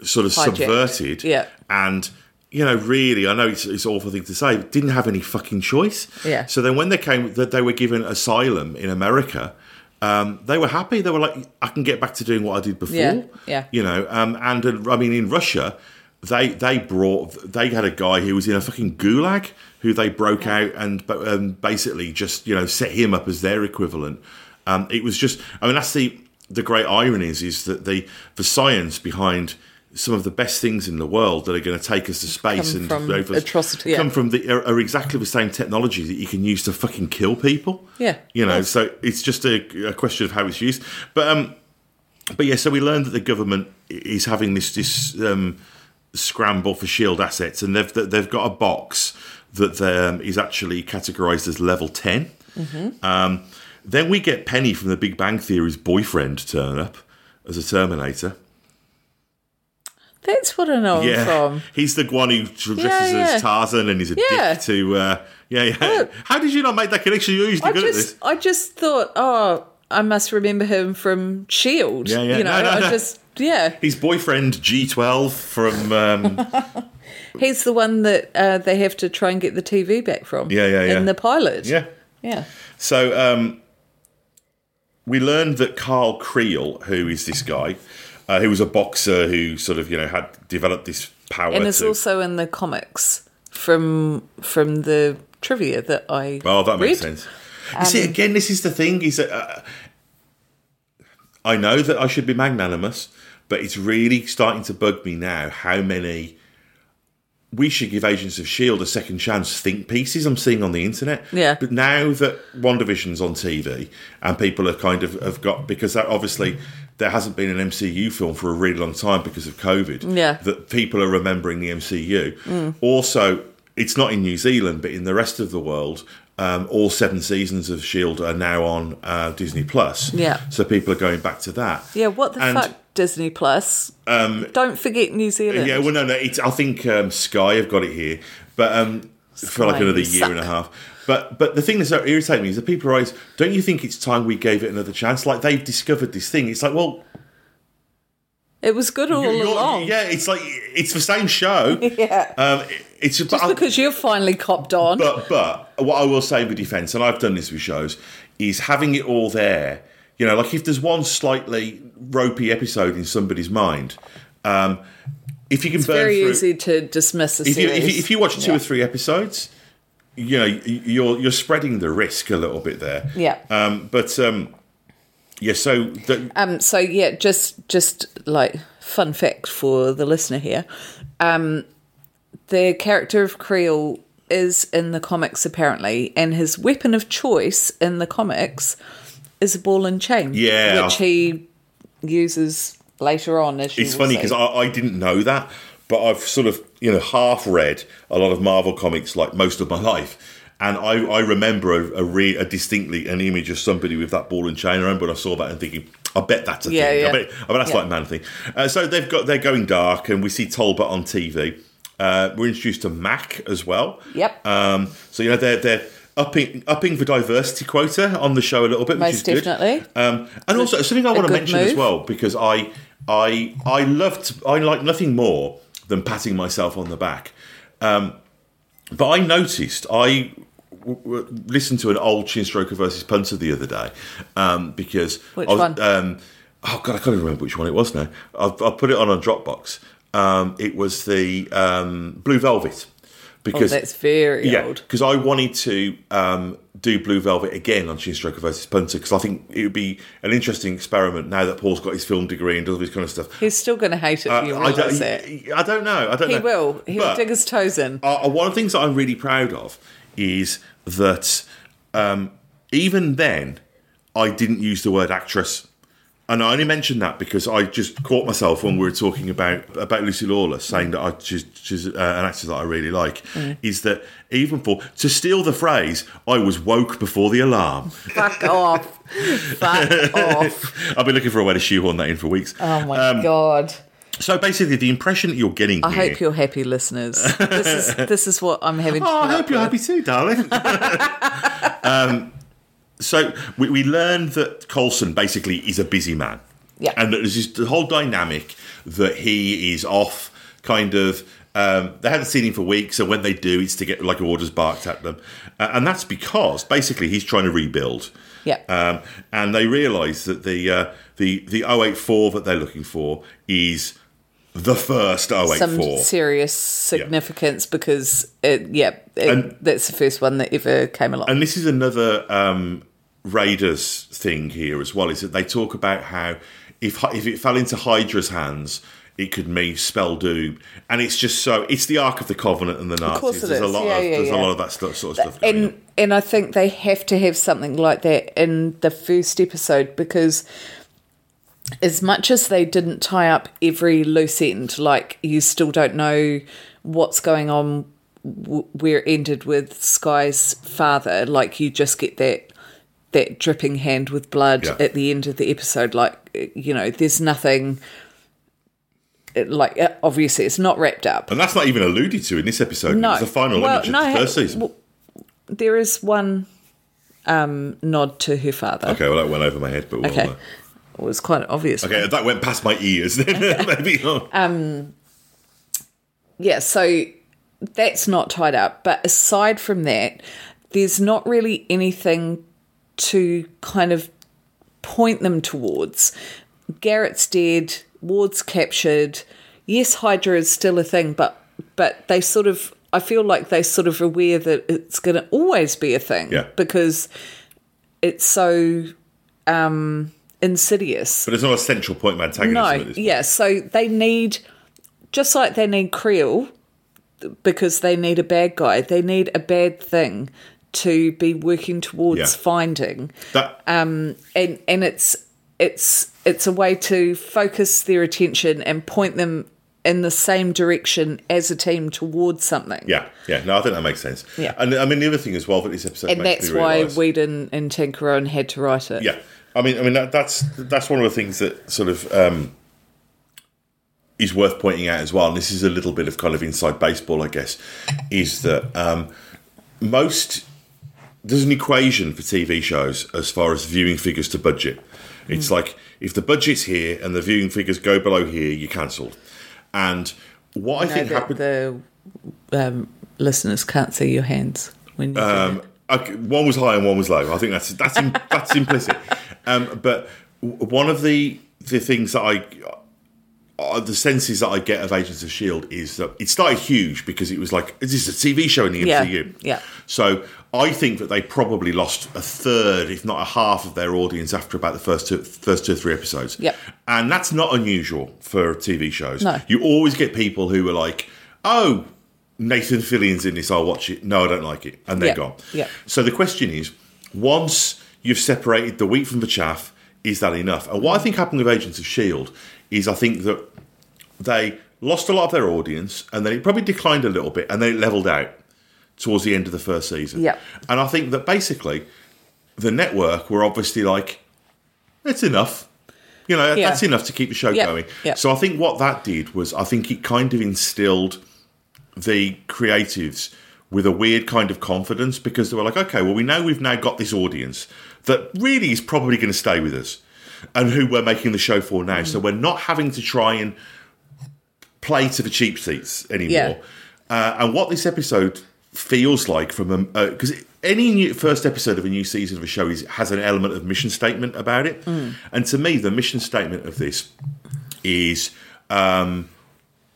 sort of Hijacked. subverted. Yeah. and. You know, really, I know it's, it's an awful thing to say. Didn't have any fucking choice. Yeah. So then, when they came, that they were given asylum in America, um, they were happy. They were like, "I can get back to doing what I did before." Yeah, yeah. You know, um, and uh, I mean, in Russia, they they brought they had a guy who was in a fucking gulag who they broke out and um, basically just you know set him up as their equivalent. Um, it was just, I mean, that's the the great irony is is that the the science behind some of the best things in the world that are going to take us to space Come and from over- atrocity. come Yeah. from the are, are exactly the same technology that you can use to fucking kill people. Yeah. you know, Yes. so it's just a, a question of how it's used. But um, but yeah, so we learned that the government is having this this um, scramble for shield assets, and they've they've got a box that um, is actually categorized as level 10 Um, then we get Penny from the Big Bang Theory's boyfriend turn up as a Terminator. That's what I know him Yeah, from. he's the one who dresses Yeah, yeah. as Tarzan and is a dick to. Uh, yeah, yeah. Look. How did you not make that connection? You're usually I good at this. I just thought, oh, I must remember him from Shield. Yeah, yeah. You know, No, no, I no. just yeah. His boyfriend G12 from um, *laughs* He's the one that uh, they have to try and get the TV back from. Yeah, yeah, yeah. In the pilot. yeah. Yeah. So um, we learned that Carl Creel, who is this guy, uh, who was a boxer who sort of you know had developed this power. And it's to, also in the comics from from the trivia that I Oh, that makes sense. You see, again, this is the thing: is that uh, I know that I should be magnanimous, but it's really starting to bug me now how many we should give Agents of Shield a second chance think pieces I'm seeing on the internet. Yeah. But now that WandaVision's on TV and people have kind of have got because that obviously there hasn't been an MCU film for a really long time because of COVID. Yeah. That people are remembering the MCU. Also, it's not in New Zealand, but in the rest of the world, um, all seven seasons of Shield are now on uh, Disney Plus. Yeah. So people are going back to that. Yeah, what the And- fuck, Disney Plus? Um, Don't forget New Zealand. Yeah, well, no, no. It's, I think um, Sky have got it here, but um, for like another year and a half. But but the thing that's so irritating me is that people are always, don't you think it's time we gave it another chance? Like they've discovered this thing. It's like, well, It was good all you're- you're- along. yeah, it's like it's the same show. *laughs* Yeah. Um, it's Just because you've finally copped on. But but what I will say in defence, and I've done this with shows, is having it all there. You know, like if there's one slightly ropey episode in somebody's mind, um, if you can it's burn very through, easy to dismiss a if you, series. if you if you watch two Yeah. or three episodes, you know you're you're spreading the risk a little bit there. Yeah. Um, but um, yeah, so the, Um, so yeah, just just like fun fact for the listener here, um, the character of Creel is in the comics apparently, and his weapon of choice in the comics is a ball and chain. Yeah. which he uses later on. As it's funny because I, I didn't know that, but I've sort of you know half read a lot of Marvel comics like most of my life, and I, I remember a, a, re, a distinctly an image of somebody with that ball and chain. I remember when I saw that and thinking, I bet that's a Yeah, thing. yeah. I bet, I bet that's Yeah. like man thing. Uh, so they've got they're going dark, and we see Talbot on TV. Uh, we're introduced to Mac as well. Yep. Um, so you know they're they're upping upping the diversity quota on the show a little bit, which Most is good. definitely. Um, and also something I want to good mention as well because I I I loved I like nothing more than patting myself on the back. Um, but I noticed I w- w- listened to an old chin stroker versus punter the other day um, because Which I was, one? Um, oh god, I can't even remember which one it was now. I've, I put it on a Dropbox. Um, it was the um, Blue Velvet Oh, because that's very yeah, old. because I wanted to um, do Blue Velvet again on Chin Stroker versus Punter because I think it would be an interesting experiment now that Paul's got his film degree and does all this kind of stuff. He's still going to hate it Uh, I, don't, that. I don't know. I don't He know. will. He'll But- dig his toes in. uh, one of the things that I'm really proud of is that um, even then I didn't use the word actress. And I only mentioned that because I just caught myself when we were talking about about Lucy Lawless, saying that I, she's, she's uh, an actor that I really like. Is that even for to steal the phrase, I was woke before the alarm. Fuck off. *laughs* Fuck off. I've been looking for a way to shoehorn that in for weeks. Oh my God. So basically, the impression that you're getting I here. hope you're happy, listeners. This is this is what I'm having to *laughs* Oh, I hope you're with. happy too, darling. *laughs* um, so we, we learned that Coulson basically is a busy man. Yeah. And that there's this the whole dynamic that he is off kind of. Um, they haven't seen him for weeks, so when they do, it's to get like orders barked at them, uh, and that's because basically he's trying to rebuild. Yeah. Um, and they realise that the uh, the the 084 that they're looking for is the first 084. Some serious significance because it, yeah, it, And- that's the first one that ever came along. And this is another um, Raiders thing here as well. Is that they talk about how if if it fell into Hydra's hands, it could mean spell doom, and it's just so it's the Ark of the Covenant and the Nazis. course it there's a lot Yeah, of yeah, there's yeah. a lot of that stuff, sort of stuff. On. and and I think they have to have something like that in the first episode because as much as they didn't tie up every loose end, like you still don't know what's going on w- where it ended with Skye's father. Like you just get that that dripping hand with blood Yeah. at the end of the episode. Like you know, there's nothing. Like uh, obviously, it's not wrapped up. And that's not even alluded to in this episode. No, it's the final Well, image of the first season. well, there is one um, nod to her father. okay, well that went over my head, but we'll, Okay. It was quite obvious. okay, that went past my ears. *laughs* Maybe. oh. *laughs* Yeah, so that's not tied up. But aside from that, there's not really anything to kind of point them towards. Garrett's dead, Ward's captured. Yes, Hydra is still a thing, but but they sort of I feel like they're sort of aware that it's going to always be a thing Yeah. because it's so um insidious. But it's not a central point of antagonism. No, at this point. yeah. So they need, just like they need Creel, because they need a bad guy. They need a bad thing to be working towards Yeah. finding, That, um, and and it's it's it's a way to focus their attention and point them in the same direction as a team towards something. Yeah, yeah. No, I think that makes sense. Yeah. and I mean the other thing as well that this episode And that's why realise- Whedon and Tancharoen had to write it. Yeah, I mean, I mean that, that's that's one of the things that sort of um, is worth pointing out as well. And this is a little bit of kind of inside baseball, I guess, is that um, most there's an equation for TV shows as far as viewing figures to budget. It's like if the budget's here and the viewing figures go below here, you're cancelled. And what I know think happened. the um, listeners can't see your hands when you Um, okay, one was high and one was low. I think that's that's im- *laughs* that's implicit. Um, but one of the the things that I uh, the senses that I get of Agents of Shield is that it started huge because it was like this is a TV show in the Yeah, MCU. yeah. So I think that they probably lost a third, if not a half, of their audience after about the first two, first two or three episodes. Yep. And that's not unusual for TV shows. No. You always get people who are like, "Oh, Nathan Fillion's in this. I'll watch it." No, I don't like it, and they're Yeah, gone. yeah. So the question is, once you've separated the wheat from the chaff, is that enough? And what I think happened with Agents of Shield is I think that they lost a lot of their audience, and then it probably declined a little bit, and then it leveled out towards the end of the first season. Yeah. And I think that basically the network were obviously like, it's enough. You know, Yeah. that's enough to keep the show Yep, going. yep. So I think what that did was I think it kind of instilled the creatives with a weird kind of confidence because they were like, okay, well, we know we've now got this audience that really is probably going to stay with us and who we're making the show for now. Mm. So we're not having to try and play to the cheap seats anymore. Yeah. Uh, and what this episode feels like from a because any new, first episode of a new season of a show is, has an element of mission statement about it, and to me, the mission statement of this is um,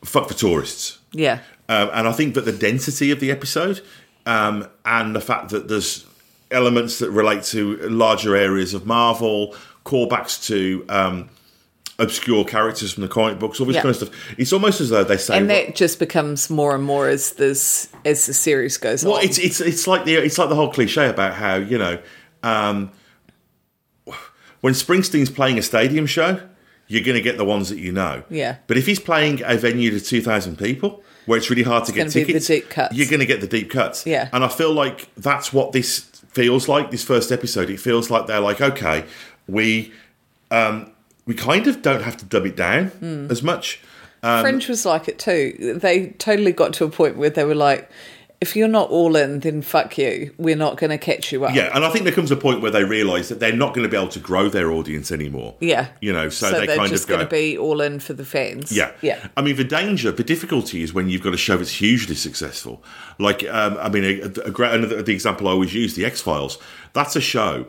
fuck for tourists. Yeah. Um, and I think that the density of the episode um, and the fact that there's elements that relate to larger areas of Marvel, callbacks to um, obscure characters from the comic books, all this Yeah. kind of stuff. It's almost as though they say, And "Well, that just becomes more and more as this as the series goes Well, on. it's it's it's like the it's like the whole cliche about how you know um, when Springsteen's playing a stadium show, you're going to get the ones that you know. Yeah. But if he's playing a venue to two thousand people, where it's really hard to get gonna be the tickets, deep cuts. you're going to get the deep cuts. Yeah. And I feel like that's what this feels like. This first episode, it feels like they're like, okay, we um, we kind of don't have to dub it down Hmm. as much. French was like it too. They totally got to a point where they were like, if you're not all in, then fuck you. We're not going to catch you up. Yeah, and I think there comes a point where they realise that they're not going to be able to grow their audience anymore. Yeah. you know, so, So, they they're kind just of go. going to be all in for the fans. yeah, Yeah. I mean, the danger, the difficulty is when you've got a show that's hugely successful. Like, um, I mean, a, a great another the example I always use, the X Files. That's a show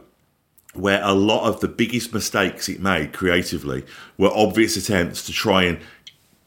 where a lot of the biggest mistakes it made creatively were obvious attempts to try and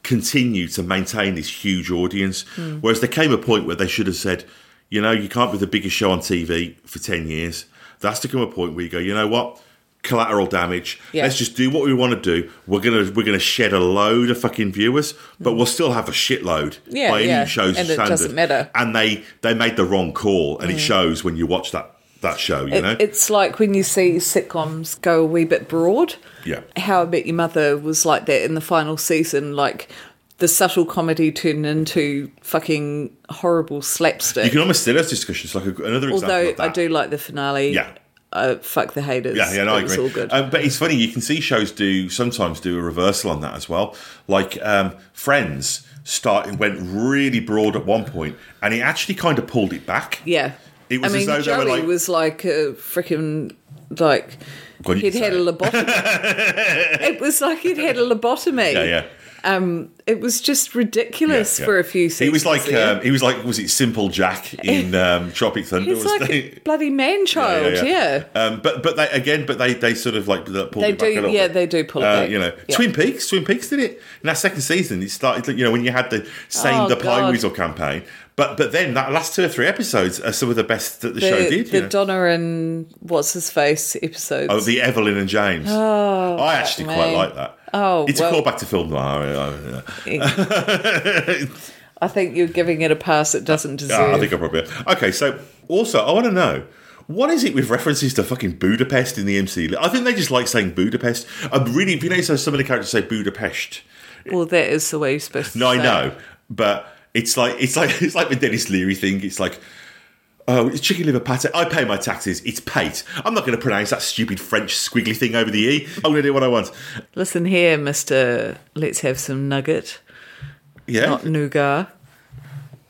continue to maintain this huge audience. Hmm. Whereas there came a point where they should have said, you know, you can't be the biggest show on TV for 10 years. That's to come a point where you go, you know what? Collateral damage. Yeah. Let's just do what we want to do. We're gonna we're gonna shed a load of fucking viewers, but we'll still have a shitload Yeah, by any yeah. show's And it doesn't matter. Mm. And they they made the wrong call, and it shows when you watch that that show. You It- know, It's like when you see sitcoms go a wee bit broad. Yeah. How I Met Your Mother was like that in the final season. Like the subtle comedy turned into fucking horrible slapstick. you can almost see those discussions like a, another example. Although. I do like the finale. Yeah. Uh, fuck the haters. Yeah, yeah, no, I agree. all good. Um, but it's funny you can see shows do sometimes do a reversal on that as well. Like um, Friends started went really broad at one point, and it actually kind of pulled it back. yeah. It was I as mean, were Joey like- was like a freaking like Go on, you he'd had say a lobotomy. *laughs* it was like he'd had a lobotomy. Yeah, yeah. Um, it was just ridiculous Yeah, yeah. for a few seasons. He was like um, he was like was it Simple Jack *laughs* in um, Tropic Thunder? He's was like they- a bloody man child. Yeah, Um, but but they again, but they they sort of like pulled They it back a do- yeah, bit. they do pull it Uh, back. You know, Yeah. Twin Peaks, Twin Peaks did it in that second season. It started, you know, when you had the same Oh, the Pie God. Weasel campaign. But but then that last two or three episodes are some of the best that the, the, show did. the you know. Donna and what's his face episodes. Oh, the Evelyn and James. Oh, I actually quite like that. Oh, it's well- a callback to film noir. yeah. I think you're giving it a pass it doesn't Yeah, *laughs* deserve. I think I probably. Okay, so also I want to know what is it with references to fucking Budapest in the MC? I think they just like saying Budapest. I'm really, you know, so some of the characters say Budapest. well, that is the way you're supposed to. No, I know, but it's like it's like *laughs* it's like the Denis Leary thing. It's like. Oh, it's chicken liver pate. I pay my taxes. It's pate. I'm not going to pronounce that stupid French squiggly thing over the e. I'm going to do what I want. Listen here, Mister. Let's have some nugget, Yeah, not nougat.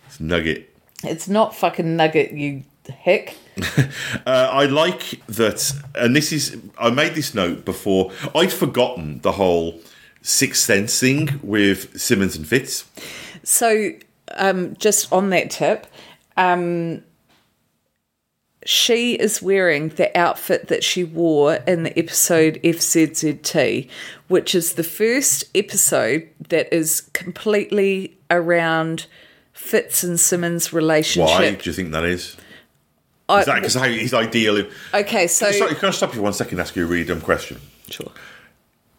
It's nugget. It's not fucking nugget, you hick. *laughs* Uh, I like that, and this is. I made this note before. I'd forgotten the whole Sixth Sense thing with Simmons and Fitz. So, um, just on that tip, um, she is wearing the outfit that she wore in the episode FZZT, which is the first episode that is completely around Fitz and Simmons' relationship. Why do you think that is? I- Is that because how he's ideal? okay, so Sorry, can I stop you one second and ask you a really dumb question? sure,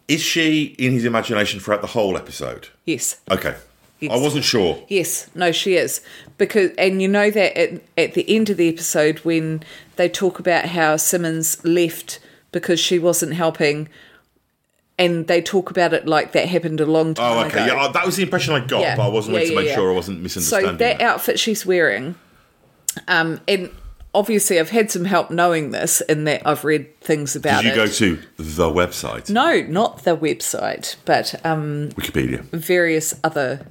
Is she in his imagination throughout the whole episode? yes. Okay. Yes. I wasn't sure. Yes, no, she is because, and you know that at, at the end of the episode when they talk about how Simmons left because she wasn't helping, and they talk about it like that happened a long time ago. Oh, okay. ago. Yeah, that was the impression I got, but I wasn't Yeah, wanting to make yeah. sure I wasn't So misunderstanding. that that. outfit she's wearing, um, and obviously I've had some help knowing this in that I've read things about Did you it. go to the website? no, not the website, but um, Wikipedia. various other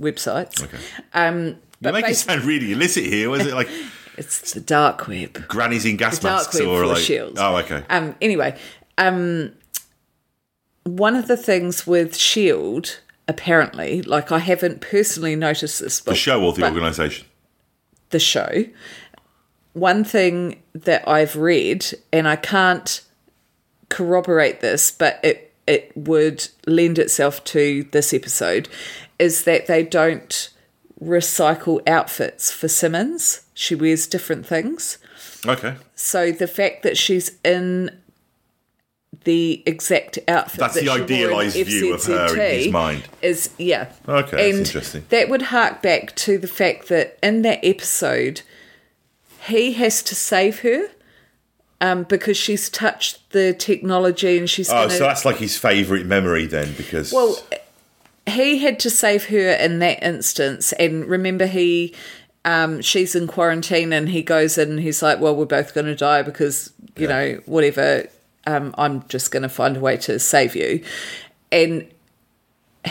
websites. Okay. Um, You make it sound really illicit here. Was it like *laughs* it's the dark web. grannies in gas The masks or like? shields. Oh, okay. Um, anyway, um, one of the things with Shield, apparently, like I haven't personally noticed this, but, the show or the organisation? the show. One thing that I've read, and I can't corroborate this, but it it would lend itself to this episode, is that they don't recycle outfits for Simmons. She wears different things. Okay. So the fact that she's in the exact outfit That's that the she wore in idealised view of her in his mind. is yeah. Okay, that's and interesting. That would hark back to the fact that in that episode, he has to save her. Um, because she's touched the technology and she's Oh, gonna, so that's like his favourite memory then, because well, he had to save her in that instance. And remember, he, um, she's in quarantine, and he goes in. and He's like, "Well, we're both going to die because you Yeah. know whatever. Um, I'm just going to find a way to save you." And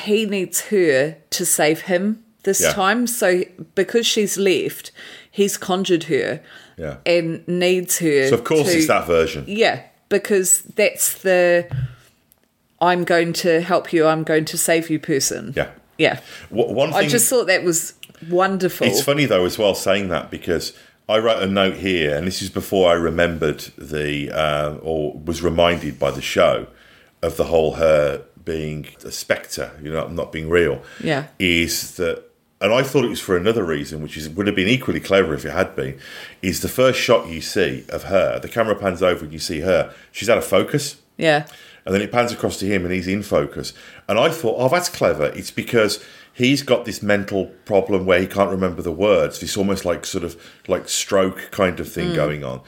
he needs her to save him this Yeah. time. So because she's left, he's conjured her yeah. and needs her. So of course to- it's that version. yeah, because that's the I'm going to help you, I'm going to save you person. Yeah. Yeah. One thing I just thought that was wonderful. It's funny though as well saying that because I wrote a note here, and this is before I remembered the uh, or was reminded by the show of the whole her being a spectre, you know, not being real. Yeah. is that. And I thought it was for another reason, which is would have been equally clever if it had been. Is the first shot you see of her, the camera pans over and you see her. She's out of focus. Yeah. And then it pans across to him and he's in focus. And I thought, oh, that's clever. It's because he's got this mental problem where he can't remember the words. This almost like sort of like stroke kind of thing mm. going on.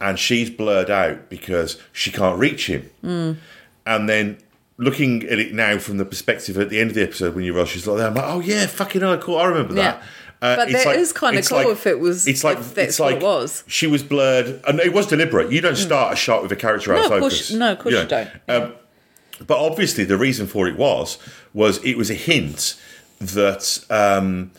And she's blurred out because she can't reach him. Mm. And then looking at it now from the perspective at the end of the episode when you realize she's like I'm like, oh yeah, fucking hell, cool. I remember that. Yeah. Uh, But that is kinda it's cool if it was- It's like that's it's what like it was. She was blurred, and it was deliberate. You don't start a shot with a character out No, of of focus. course- no, of course you don't. Um, but obviously, the reason for it was was it was a hint that um,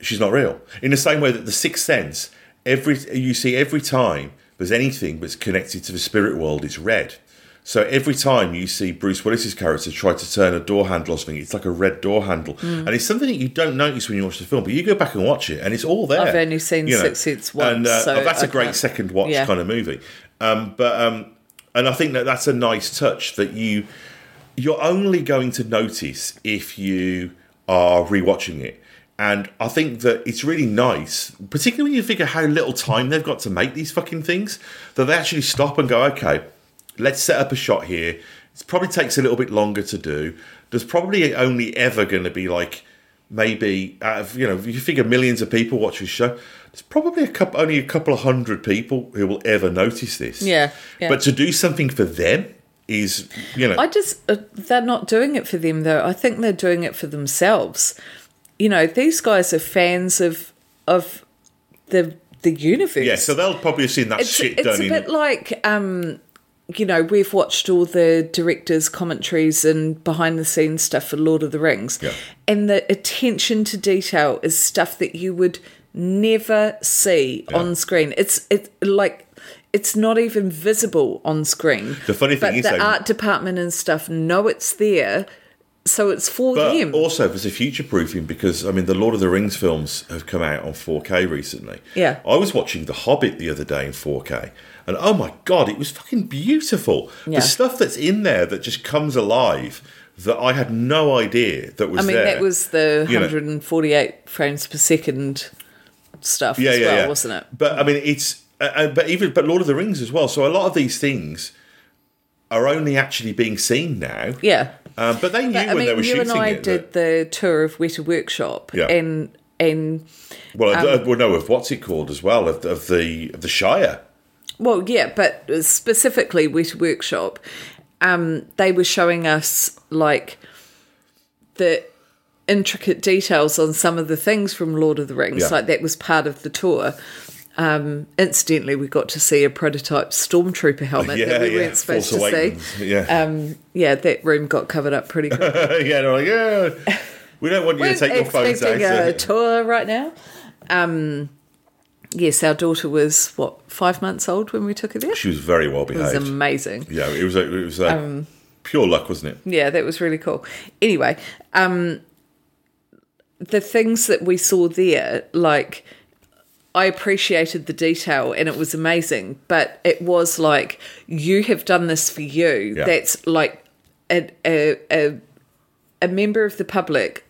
she's not real. In the same way that the Sixth Sense, every you see every time there's anything that's connected to the spirit world, it's red. So every time you see Bruce Willis's character try to turn a door handle or something, it's like a red door handle, Hmm. and it's something that you don't notice when you watch the film. But you go back and watch it, and it's all there. I've only seen you know. Sixth Sense once, and uh, so that's a great second watch Yeah. kind of movie. Um, but um, and I think that that's a nice touch that you you're only going to notice if you are rewatching it. And I think that it's really nice, particularly when you figure how little time they've got to make these fucking things, that they actually stop and go, okay, let's set up a shot here. It probably takes a little bit longer to do. There's probably only ever going to be like maybe out of you know if you figure millions of people watch this show. There's probably a couple, only a couple of hundred people who will ever notice this. Yeah, yeah. But to do something for them is, you know, I just uh, they're not doing it for them though. I think they're doing it for themselves. You know, these guys are fans of of the the universe. yeah. So they'll probably have seen that it's, shit it's done a in. bit like um you know we've watched all the directors commentaries and behind the scenes stuff for lord of the rings. Yeah. and the attention to detail is stuff that you would never see on screen. It's it's like it's not even visible on screen. The funny thing but is, the though- art department and stuff know it's there so it's for him. But them also, there's a future proofing because I mean, the Lord of the Rings films have come out on 4K recently. Yeah. I was watching The Hobbit the other day in 4K, and oh my god, it was fucking beautiful. Yeah. The stuff that's in there that just comes alive that I had no idea that was i mean there. that was the You know. 148 frames per second stuff yeah, as yeah, well yeah. wasn't it But I mean, it's uh, uh, but even but Lord of the Rings as well. So a lot of these things are only actually being seen now. yeah Um, but they knew But, when they mean, were you shooting and I it. did that- the tour of Weta Workshop, Yeah. and and well, um, well, know of what's it called as well of, of the of the Shire. well, yeah, but specifically Weta Workshop, um, they were showing us like the intricate details on some of the things from Lord of the Rings. Yeah. Like that was part of the tour. Um, incidentally, we got to see a prototype stormtrooper helmet Yeah, that we yeah, weren't supposed Force to see. Yeah, Um, yeah, that room got covered up pretty quick. *laughs* yeah. They're like, yeah. We don't want you to take your phones out. expecting a tour right now. Um, yes, our daughter was what five months old when we took her there. She was very well It was behaved. amazing. yeah, it was. A, it was a, Um, pure luck, wasn't it? Yeah, that was really cool. Anyway, um, the things that we saw there, like, I appreciated the detail and it was amazing, but it was like, you have done this for you. Yeah. That's like a, a, a, a member of the public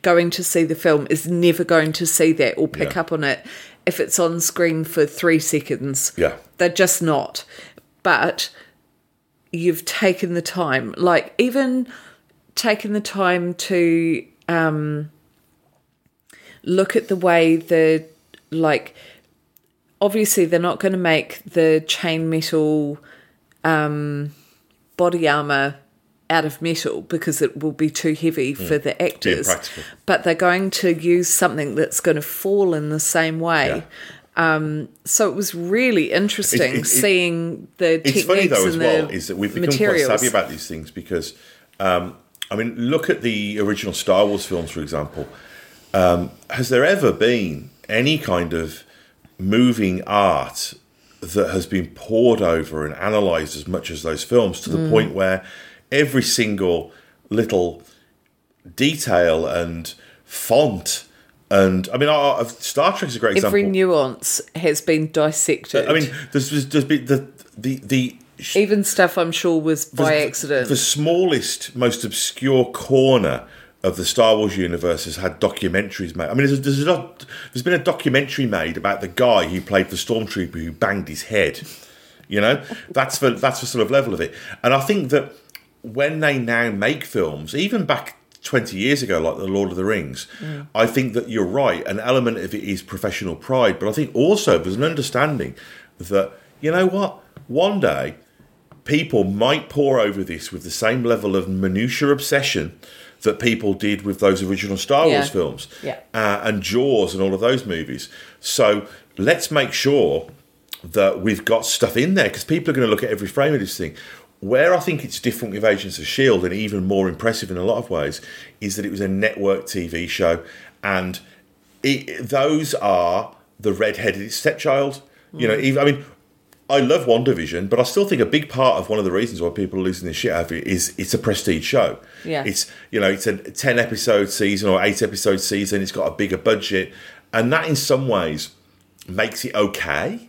going to see the film is never going to see that or pick Yeah. up on it if it's on screen for three seconds. Yeah. They're just not. But you've taken the time, like even taken the time to um, look at the way the like. Obviously, they're not going to make the chain metal um, body armor out of metal because it will be too heavy for the actors. But they're going to use something that's going to fall in the same way. Um, so it was really interesting It- it- seeing the It's techniques funny though as well is that we've become materials. quite savvy about these things because, um, I mean, look at the original Star Wars films, for example. Um, has there ever been any kind of moving art that has been poured over and analysed as much as those films to the Mm. point where every single little detail and font and I mean, Star Trek's a great Every example. Every nuance has been dissected. I mean, there's, there's, there's been the the the even stuff I'm sure was by the- accident. The smallest, most obscure corner of the Star Wars universe has had documentaries made. I mean, there's, there's, a, there's been a documentary made about the guy who played the stormtrooper who banged his head. You know, *laughs* that's the that's the sort of level of it. And I think that when they now make films, even back 20 years ago, like The Lord of the Rings, mm. I think that you're right. An element of it is professional pride, but I think also there's an understanding that, you know what, one day people might pour over this with the same level of minutiae obsession that people did with those original Star Yeah. Wars films Yeah. uh, and Jaws and all of those movies. So let's make sure that we've got stuff in there because people are going to look at every frame of this thing. Where I think it's different with Agents of S.H.I.E.L.D. and even more impressive in a lot of ways is that it was a network TV show and it, those are the red-headed stepchild. You know, even, I mean, I love WandaVision, but I still think a big part of one of the reasons why people are losing their shit out of it is it's a prestige show. Yeah. It's you know, it's a ten episode season or eight episode season, it's got a bigger budget. And that in some ways makes it okay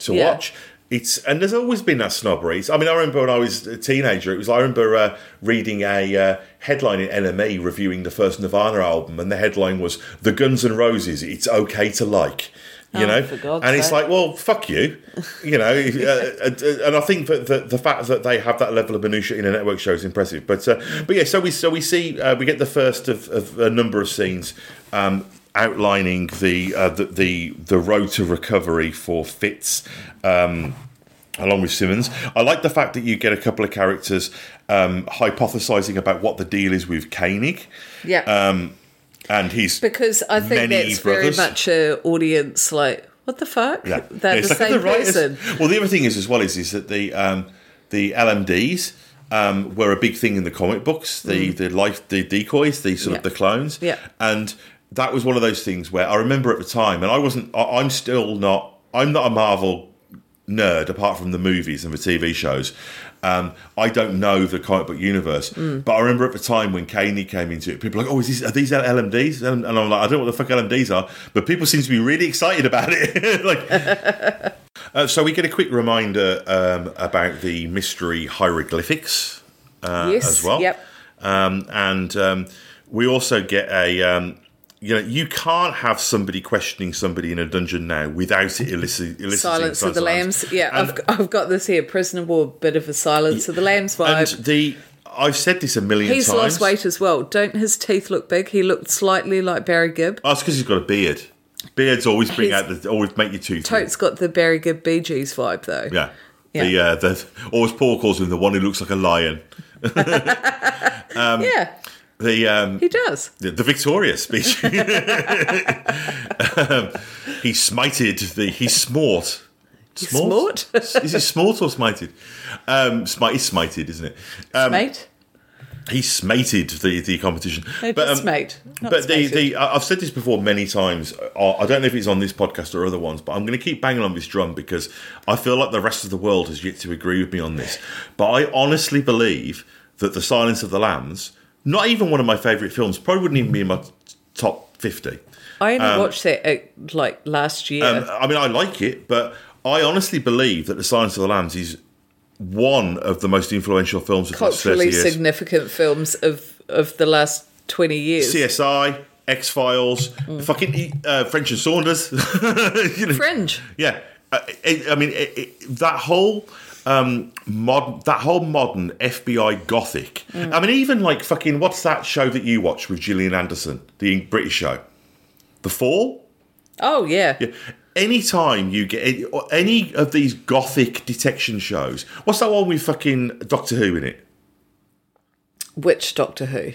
to Yeah. watch. It's and there's always been that snobbery. It's- I mean, I remember when I was a teenager. It was I remember uh, reading a uh, headline in NME reviewing the first Nirvana album, and the headline was "The Guns N' Roses. It's okay to like." You Oh, know, and it's like, well, fuck you, you know. *laughs* uh, uh, and I think that the, the fact that they have that level of minutia in a network show is impressive. But uh, but yeah, so we so we see uh, we get the first of, of a number of scenes um, outlining the, uh, the the the road to recovery for Fitz. Um, along with Simmons. I like the fact that you get a couple of characters um, hypothesizing about what the deal is with Koenig yeah. um, and his because I think that's brothers. very much a audience like, what the fuck? Yeah. *laughs* They're Yeah, the like same writers- person. Well, the other thing is as well is is that the um, the LMDs um, were a big thing in the comic books. The the life the decoys, the sort of Mm. The clones. Yeah. and that was one of those things where I remember at the time, and I wasn't. I, I'm still not. I'm not a Marvel nerd apart from the movies and the TV shows. Um, I don't know the comic book universe, Mm. but I remember at the time when Koenig came into it, people were like, "Oh, is this, are these LMDs?" And, and I'm like, "I don't know what the fuck LMDs are," but people seem to be really excited about it. *laughs* like, *laughs* uh, so we get a quick reminder um, about the mystery hieroglyphics uh, yes. as well. Yep. Um, and um, we also get a. Um, you know, you can't have somebody questioning somebody in a dungeon now without it *laughs* elicit, eliciting Silence of the Lambs. Yeah, And- I've, got- I've got this here. Prisoner War, bit of a Silence of the Lambs And vibe. the I've said this a million He's times. lost weight as well. Don't his teeth look big? He looked slightly like Barry Gibb. Oh, it's because he's got a beard. Beards always bring He's- out the always make you tooth. Tote's got the Barry Gibb Bee Gees vibe though. Yeah. Yeah. The uh, the or as Paul calls him, the one who looks like a lion. *laughs* yeah. The um, He does. the, the Victoria speech. *laughs* um, he smited the he smort. Smort? Is it smort or smited? Um, smite is smited, isn't it? Um, he smated the, the competition. No, just smate, not But the, the I've said this before many times. I don't know if it's on this podcast or other ones, but I'm going to keep banging on this drum because I feel like the rest of the world has yet to agree with me on this. But I honestly believe that The Silence of the Lambs, not even one of my favourite films, probably wouldn't even be in my top 50. I only watched it uh, like last year. Um, I mean, I like it, but I honestly believe that The Silence of the Lambs is one of the most influential films of the last 30 culturally significant films of of the last 20 years. CSI, X Files, Mm. fucking uh, French and Saunders. *laughs* you know, Fringe. yeah, uh, it, I mean it, it, that whole um, mod, that whole modern FBI gothic. Mm. I mean, even like fucking what's that show that you watch with Gillian Anderson, the British show, The Fall. Oh yeah. Yeah. Anytime you get any, of these gothic detection shows, what's that one with fucking Doctor Who in it? Which Doctor Who?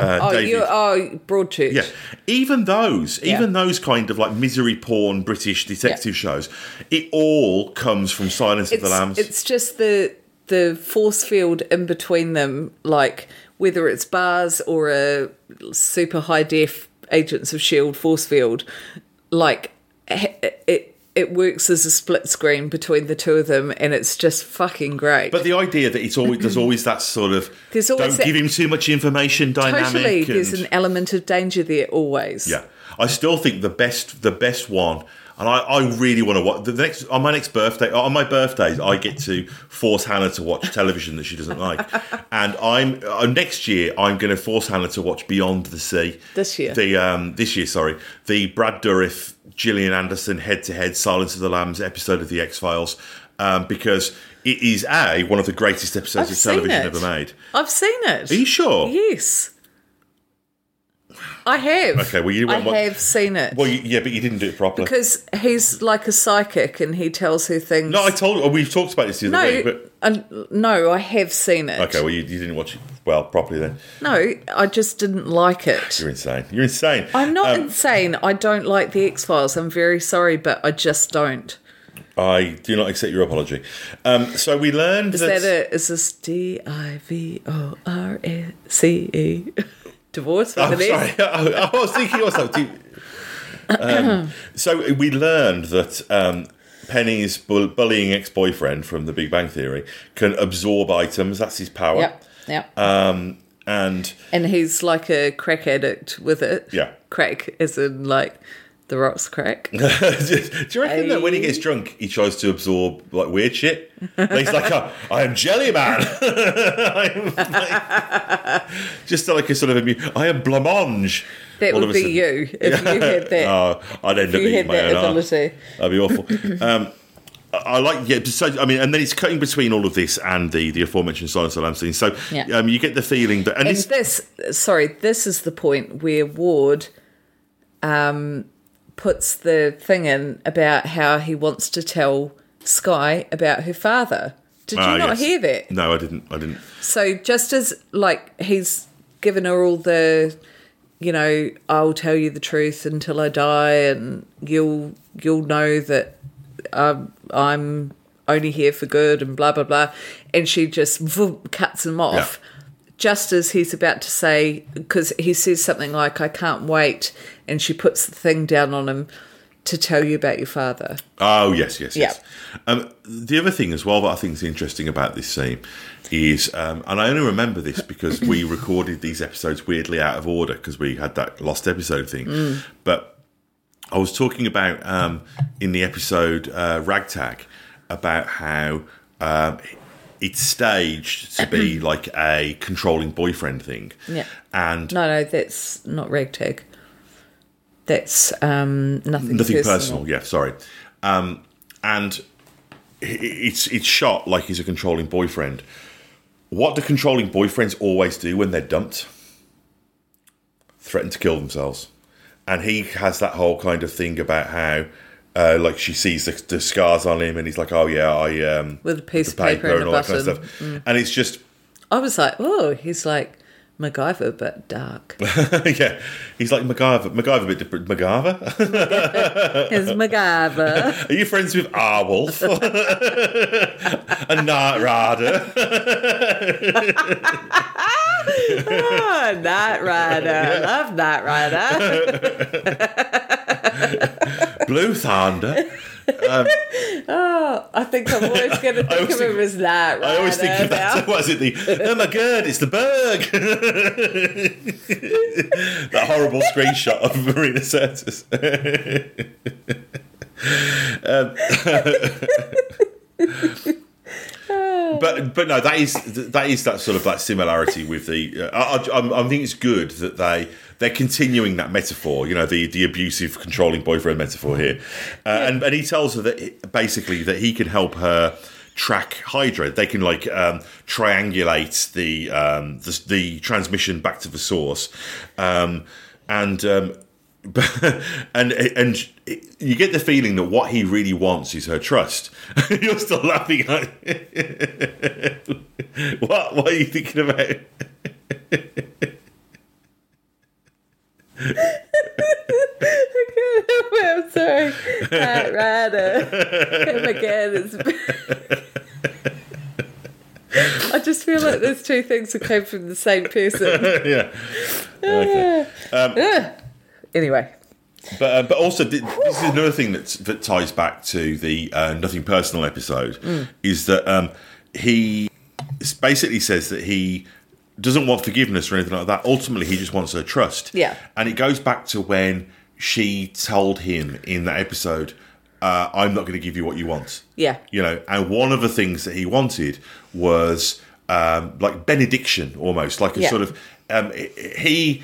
Uh, Oh, David. you oh Broadchurch. Yeah, even those, Yeah. even those kind of like misery porn British detective shows, it all comes from Silence of the Lambs. it's just the the force field in between them, like whether it's bars or a super high def Agents of Shield force field, like it it, it works as a split screen between the two of them, and it's just fucking great. but the idea that it's always there's always that sort of There's always don't that- give him too much information dynamic. totally, there's an element of danger there always. Yeah, I still think the best the best one, and I, I really want to watch the next on my next birthday. On my birthdays, I get to force Hannah to watch television that she doesn't like, *laughs* and I'm uh, next year I'm going to force Hannah to watch Beyond the Sea This year. The um this year, sorry, the Brad Dourif, Gillian Anderson head to head Silence of the Lambs episode of the X Files. Um, because it is a one of the greatest episodes I've of television it. ever made. I've seen it. Are you sure? Yes. I have. Okay, well, you I won't have seen it. Well, you, yeah, but you didn't do it properly. because he's like a psychic and he tells her things. no, I told. We've talked about this the other no, week, but uh, no, I have seen it. Okay, well, you, you didn't watch it well properly then. No, I just didn't like it. You're insane. You're insane. I'm not Um, insane. I don't like the X Files. I'm very sorry, but I just don't. I do not accept your apology. Um, so we learned Is that. that a is this D I V O R C E *laughs* divorce an sorry. I, *laughs* I was thinking also. Do, um, *clears throat* so we learned that um, Penny's bull- bullying ex-boyfriend from The Big Bang Theory can absorb items. That's his power. Yep, yep. Um, and and he's like a crack addict with it. Yeah. crack as in like the rocks crack. *laughs* do you reckon that when he gets drunk, he tries to absorb like weird shit? Like, he's like, oh, I am Jelly Man. *laughs* Like- just like a sort of I am Blancmange. That All would be sudden. you if you had that. *laughs* Oh, I'd end up eating my that own ability. That'd be awful. um, I I like, yeah. So I mean, and then it's cutting between all of this and the the aforementioned Silence of the Lambs scene. So Yeah. um, you get the feeling that, and, And it's, this, sorry, this is the point where Ward um, puts the thing in about how he wants to tell Skye about her father. Did you Ah, not yes. hear that? No, I didn't. I didn't. So just as like he's given her all the, you know, I'll tell you the truth until I die, and you'll you'll know that um, I'm only here for good, and blah blah blah, and she just vroom, cuts him off. Just as he's about to say, because he says something like, "I can't wait," and she puts the thing down on him to tell you about your father. Oh yes, yes, yes. Yeah. Um, the other thing as well that I think is interesting about this scene is, um, and I only remember this because we recorded these episodes weirdly out of order because we had that lost episode thing. But I was talking about um, in the episode uh, Ragtag about how um, it's staged to be *clears throat* like a controlling boyfriend thing. Yeah. And No, no, that's not ragtag. That's um, nothing. nothing personal. personal. Yeah, sorry. Um, and it's it's shot like he's a controlling boyfriend. What do controlling boyfriends always do when they're dumped? Threaten to kill themselves. And he has that whole kind of thing about how, uh, like, she sees the, the scars on him, and he's like, "Oh yeah, I um, With a piece of paper and a all that kind of button. Mm. stuff." And it's just I was like, oh, he's like MacGyver, but dark. *laughs* yeah, he's like MacGyver. MacGyver, a bit different. MacGyver. *laughs* It's MacGyver. Are you friends with Airwolf *laughs* and Knight Rider? oh, Knight Rider. I love Knight Rider. Blue Thunder? *laughs* Oh I think I'm always *laughs* going to think of think- him as Knight Rider. I always think of that. *laughs* What is it? The oh my god, it's the Borg. that horrible screenshot of Marina Sirtis. um, but but no, that is that is that sort of like similarity with the. Uh, I, I, I think it's good that they they're continuing that metaphor. You know, the the abusive, controlling boyfriend metaphor here, uh, and and he tells her that basically that he can help her track Hydra. They can like um, triangulate the, um, the the transmission back to the source, um, and um, *laughs* and and you get the feeling that what he really wants is her trust. *laughs* You're still laughing. At *laughs* what? What are you thinking about? *laughs* I'm sorry. Knight Rider. Him again. It's... I just feel like there's two things that came from the same person. yeah. Okay. Anyway. But uh, but also th- this is another thing that that ties back to the uh, nothing personal episode is that um, he basically says that he doesn't want forgiveness or anything like that. Ultimately, he just wants her trust. Yeah. and it goes back to when she told him in that episode, uh, "I'm not going to give you what you want." Yeah. you know, and one of the things that he wanted was um, like benediction, almost like a Yeah. sort of um, he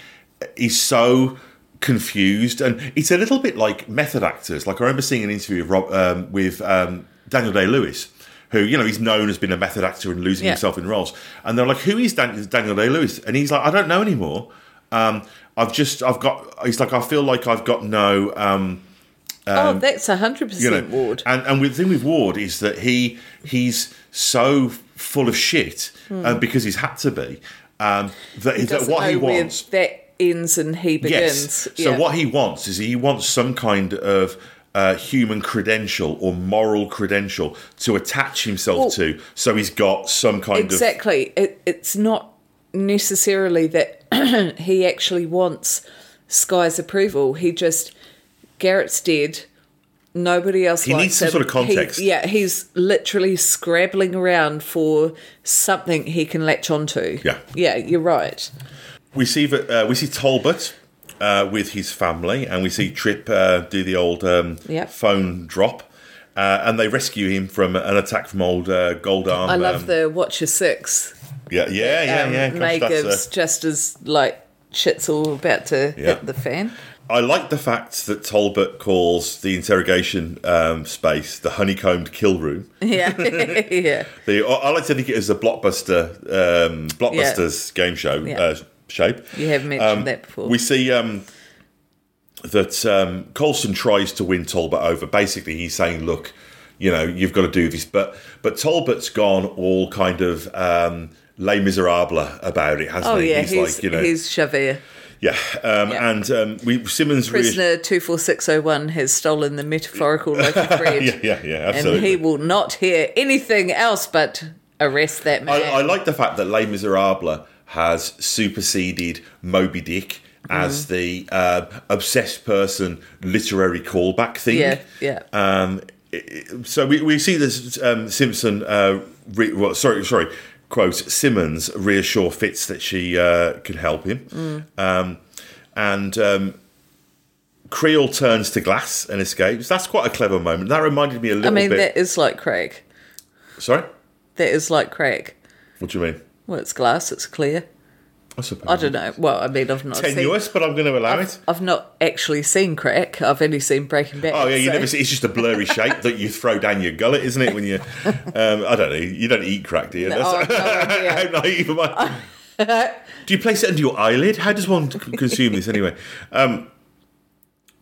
is so confused, and it's a little bit like method actors. Like I remember seeing an interview with Rob, um, with um, Daniel Day Lewis. Who you know he's known as being a method actor and losing Yeah. himself in roles, and they're like, "Who is Dan- Daniel Day Lewis?" And he's like, "I don't know anymore. Um, I've just, I've got." He's like, "I feel like I've got no." Um, oh, that's 100% you know, Ward. And and with, the thing with Ward is that he he's so full of shit uh, because he's had to be um, that, that Hmm. Doesn't what he wants. That ends and he begins. Yes. So Yeah. what he wants is he wants some kind of uh, human credential or moral credential to attach himself Well- to. So he's got some kind of Exactly. It, it's not necessarily that *clears throat* he actually wants Skye's approval. He just Garrett's dead. Nobody else. He needs some him. sort of context. He- yeah, he's literally scrabbling around for something he can latch onto. Yeah. yeah, you're right. We see that uh, we see Talbot uh, with his family, and we see Trip uh, do the old um, Yep. phone drop, uh, and they rescue him from an attack from old uh. I love um, the Watcher Six. yeah, yeah, yeah, um, yeah. Uh, just as like shit's all about to Yeah. hit the fan. I like the fact that Talbot calls the interrogation um, space the honeycombed kill room. *laughs* Yeah, *laughs* yeah. The, I like to think it as a blockbuster, um, blockbusters game show Yeah. uh, shape. You have mentioned that before. We see um, that um, Coulson tries to win Talbot over. Basically, he's saying, "Look, you know, you've got to do this," but but Talbot's gone all kind of um, les miserables about it, hasn't Oh he? yeah, he's, like, you know, he's Javert. yeah, um, Yeah. and um, we Simmons Prisoner 24601 has stolen the metaphorical loaf of bread. *laughs* yeah, yeah, yeah, and absolutely. he will not hear anything else but arrest that man. I, I like the fact that Les Miserables has superseded Moby Dick as the uh, obsessed person literary callback thing. Yeah, yeah. Um, so we, we see this um, Simpson, uh, re, well, sorry, sorry, quote Simmons reassure Fitz that she uh, can help him, Mm. um, and um, Creel turns to glass and escapes. That's quite a clever moment. That reminded me a little I mean, bit. that is like Craig. Sorry, That is like Craig. what do you mean? Well, it's glass, it's clear. I suppose I don't know. Well, I mean, I've not tenuous, seen. but I'm going to allow it. I've not actually seen crack. I've only seen Breaking Bad. Oh yeah, you so- never see. It's just a blurry shape that you throw down your gullet, isn't it? When you, um, I don't know, you don't eat crack, do you? No, oh, no idea. How naive am I? Do you place it under your eyelid? How does one consume this anyway? Um,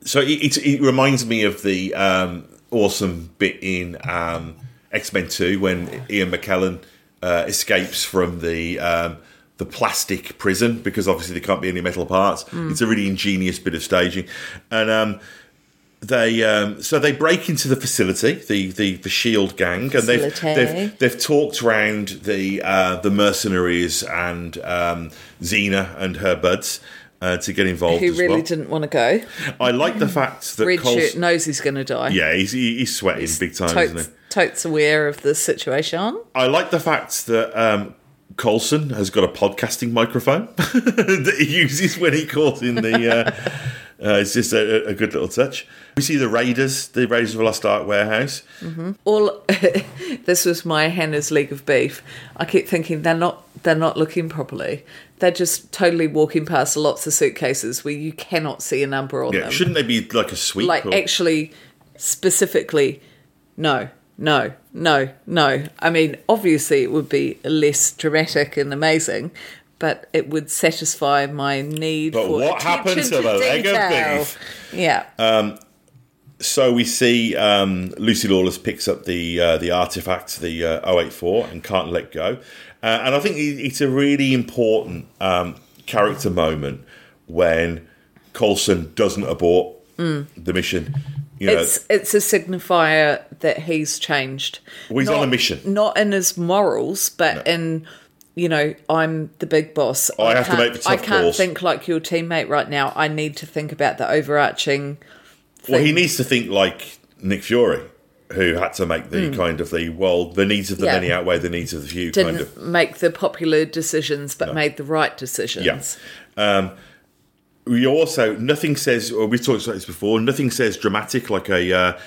so it, it, it reminds me of the um, awesome bit in um, X Men Two when Ian McKellen uh, escapes from the um, the plastic prison because obviously there can't be any metal parts. It's a really ingenious bit of staging, and um, they um, so they break into the facility, the the, the Shield gang, and they've, they've they've talked around the uh, the mercenaries and um, Xena and her buds. Uh, to get involved Who really well. didn't want to go. I like the fact that Red Cole's, knows he's going to die. yeah, he's, he's sweating big time, isn't he? Totes aware of the situation. I like the fact that um, Coulson has got a podcasting microphone *laughs* that he uses when he calls in the. Uh, *laughs* uh, it's just a, a good little touch. We see the Raiders, the Raiders of the Lost Ark warehouse. all *laughs* this was my Hannah's League of Beef. I keep thinking they're not they're not looking properly. They're just totally walking past lots of suitcases where you cannot see a number on Yeah, them. shouldn't they be like a sweep? like or- actually specifically no no no no i mean obviously it would be less dramatic and amazing but it would satisfy my need But for what happened attention to the leg of beef? yeah Um, so we see um, Lucy Lawless picks up the uh, the artifact, the uh, 084, and can't let go. Uh, and I think it's a really important um, character moment when Coulson doesn't abort the mission. You know, it's it's a signifier that he's changed Well, he's on a mission. not in his morals but in you know i'm the big boss I have to can't- make the tough i can't calls. think like your teammate right now i need to think about the overarching well, he needs to think like Nick Fury, who had to make the hmm. kind of the well, the needs of the. Yeah. many outweigh the needs of the few. didn't kind of. make the popular decisions but made the right decisions Yeah. Um, we also nothing says or we've talked about this before nothing says dramatic like a uh,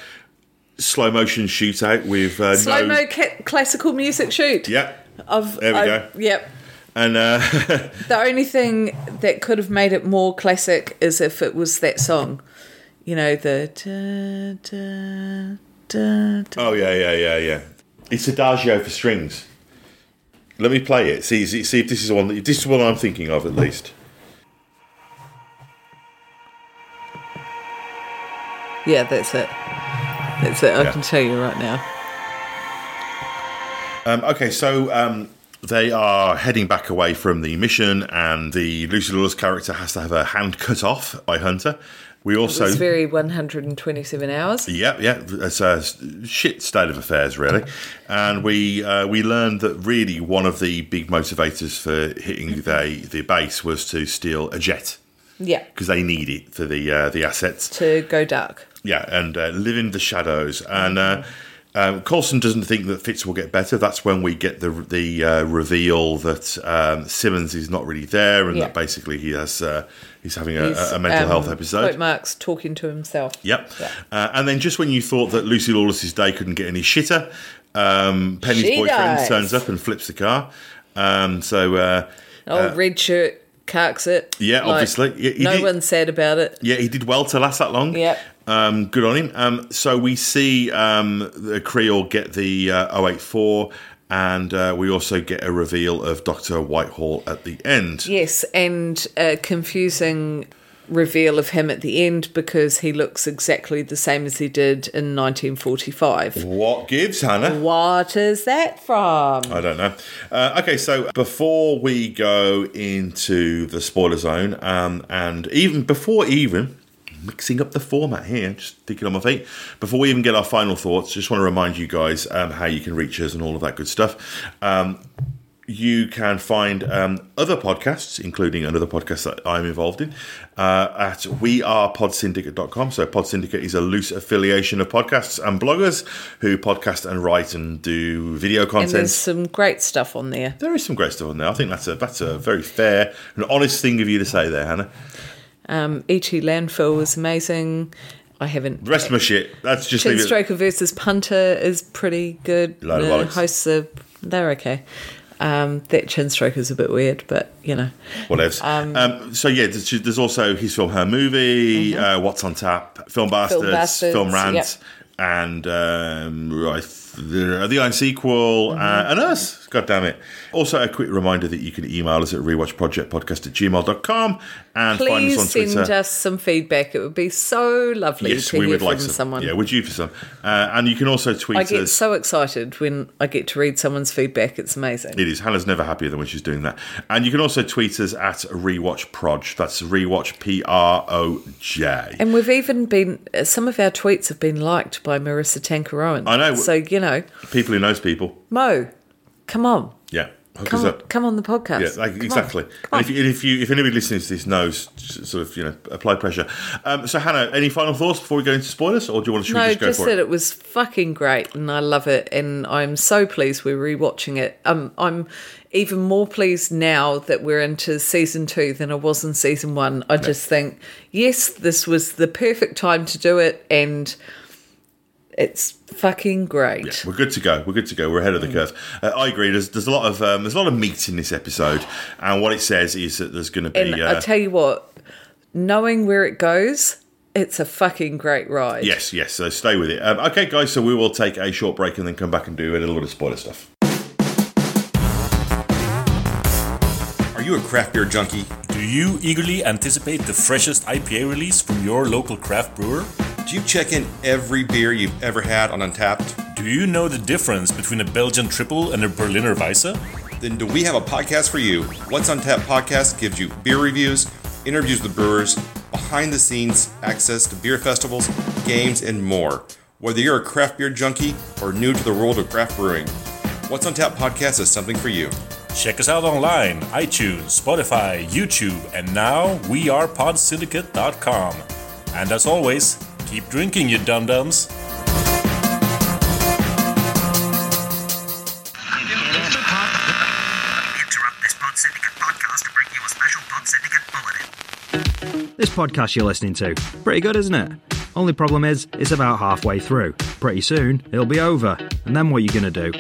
slow motion shootout with uh, slow no mo ca- classical music shoot. Yeah of There we I- go. yep. And uh, *laughs* the only thing that could have made it more classic is if it was that song you know the da, da, da, oh yeah yeah yeah yeah. It's adagio for strings. Let me play it. See see, see if this is one that, this is what I'm thinking of at least Yeah, that's it. That's it. I Yeah. can tell you right now. um, okay so um, they are heading back away from the mission and the Lucy Lawless character has to have her hand cut off by Hunter we also It's very 127 hours. Yep, yeah, it's a shit state of affairs, really. And we uh, we learned that really one of the big motivators for hitting the the base was to steal a jet Yeah. because they need it for the uh, the assets. To go dark. Yeah, and uh, live in the shadows. And uh, um, Coulson doesn't think that Fitz will get better. That's when we get the the uh, reveal that um, Simmons is not really there, and Yeah. that basically he has uh, he's having a, He's, a mental um, health episode. Quote marks talking to himself. Yep. Yeah. Uh, and then just when you thought that Lucy Lawless's day couldn't get any shitter, um, Penny's She boyfriend dies. turns up and flips the car. Um, so uh, Oh, red shirt carks it. Yeah, obviously. Yeah, no did- one's sad about it. yeah, he did well to last that long. Yep. Um, good on him. Um, so we see um, the Creel get the uh, 084, and uh, we also get a reveal of Doctor Whitehall at the end. Yes, and a confusing reveal of him at the end because he looks exactly the same as he did in 1945. What gives, Hannah? What is that from? I don't know. Uh, okay, so before we go into the spoiler zone, um, and even before even mixing up the format here, just thinking on my feet, before we even get our final thoughts, just want to remind you guys um, how you can reach us and all of that good stuff. Um, you can find um, other podcasts, including another podcast that I'm involved in, uh, at wearepodsyndicate.com. So, Pod Syndicate is a loose affiliation of podcasts and bloggers who podcast and write and do video content. and there's some great stuff on there. There is some great stuff on there. I think that's a that's a very fair and honest thing of you to say there, Hannah. Um, E.T. Landfill was amazing. I haven't. The rest of my shit, that's just Chin leave it. Stroker versus Punter is pretty good. Load of the bollocks. hosts are they're okay. Um, that chin stroke is a bit weird, but you know, Whatevs. Um, so yeah, there's, there's also his film, her movie, uh, What's on Tap, Film Bastards, Mm-hmm. Bastards, Film Rant, yep. and um, I the, the Iron Sequel, uh, and us. God damn it. Also, a quick reminder that you can email us at rewatchprojectpodcast at gmail.com and find Please us on send us some feedback. It would be so lovely yes, to we hear would from like some. someone. Yeah, would you for some? Uh, and you can also tweet I get us. so excited when I get to read someone's feedback. It's amazing. It is. Hannah's never happier than when she's doing that. And you can also tweet us at rewatchproj. That's rewatch P R O J. And we've even been, some of our tweets have been liked by Maurissa Tancharoen. I know. So, you know, People who knows people. Mo, come on. Yeah. Hook Come us on, up. come on the podcast. Yeah, like, on. exactly. Come And if, you, if you, if anybody listening to this knows, sort of, you know, apply pressure. Um, so, Hannah, any final thoughts before we go into spoilers, or do you want to? No, just go just for that it? it was fucking great, and I love it, and I'm so pleased we're rewatching it. Um, I'm even more pleased now that we're into season two than I was in season one. I just think, yes, this was the perfect time to do it, and it's fucking great. We're good to go. We're good to go. We're ahead of Mm. the curve. Uh, I agree. There's there's a lot of um, there's a lot of meat in this episode, and what it says is that there's going to be. Uh, I tell you what, knowing where it goes, it's a fucking great ride. Yes, yes. So stay with it. Um, okay, guys. So we will take a short break and then come back and do a little bit of spoiler stuff. Are you a craft beer junkie? Do you eagerly anticipate the freshest IPA release from your local craft brewer? Do you check in every beer you've ever had on Untappd? Do you know the difference between a Belgian triple and a Berliner Weisse? Then do we have a podcast for you? What's on Tap podcast gives you beer reviews, interviews with brewers, behind the scenes access to beer festivals, games, and more. Whether you're a craft beer junkie or new to the world of craft brewing, What's on Tap podcast is something for you. Check us out online, iTunes, Spotify, YouTube, and now we are podsyndicate.com. And as always, keep drinking, you dum dums. This podcast you a special Pod Syndicate bulletin. This podcast you're listening to, pretty good, isn't it? Only problem is, it's about halfway through. Pretty soon, it'll be over. And then what are you going to do?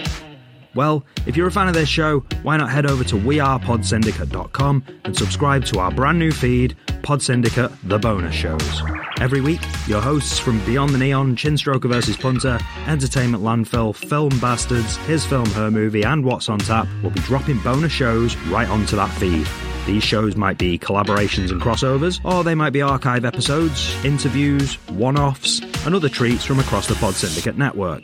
Well, if you're a fan of this show, why not head over to wearepodsyndicate.com and subscribe to our brand new feed, Pod Syndicate The Bonus Shows. Every week, your hosts from Beyond the Neon, Chinstroker vs. Punter, Entertainment Landfill, Film Bastards, His Film, Her Movie, and What's on Tap will be dropping bonus shows right onto that feed. These shows might be collaborations and crossovers, or they might be archive episodes, interviews, one offs, and other treats from across the Pod Syndicate network.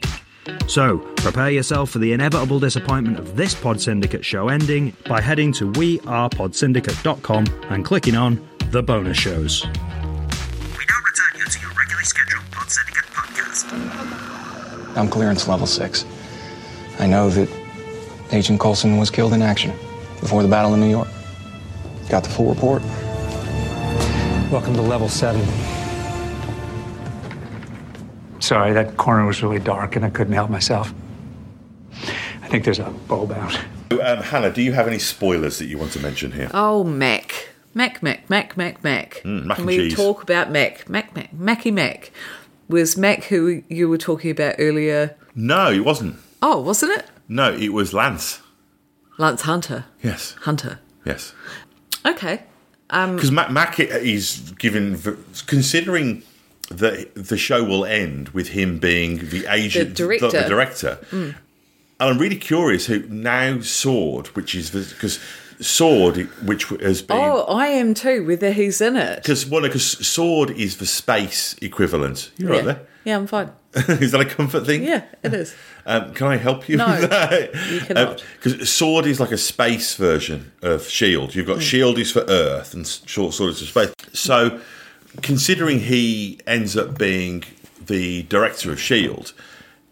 So, prepare yourself for the inevitable disappointment of this Pod Syndicate show ending by heading to wearepodsyndicate.com and clicking on the bonus shows. We now return you to your regularly scheduled Pod Syndicate podcast. I'm clearance level six. I know that Agent Coulson was killed in action before the battle in New York. Got the full report. Welcome to level seven. Sorry, that corner was really dark and I couldn't help myself. I think there's a bulb out. Um, Hannah, do you have any spoilers that you want to mention here? Oh, Mac. Mac, Mac, Mac, Mac, Mac. Mm, mac Can and we cheese. talk about Mac? Mac, Mac, Mackie Mac. Was Mac who you were talking about earlier? No, it wasn't. Oh, wasn't it? No, it was Lance. Lance Hunter. Yes, Hunter. yes. Okay. Because Mac, Mac is given, considering that the show will end with him being the agent, director. the, director. And I'm really curious who now Sword, which is because Sword, which has been Oh, I am too, whether he's in it. because well, because Sword is the space equivalent. You're yeah. right Yeah, I'm fine. *laughs* is that a comfort thing? Yeah, it is. Um, can I help you? No, with that? you cannot. Because Sword is like a space version of Shield. You've got Hmm. Shield is for Earth and Short Sword is for space. So, considering he ends up being the director of Shield,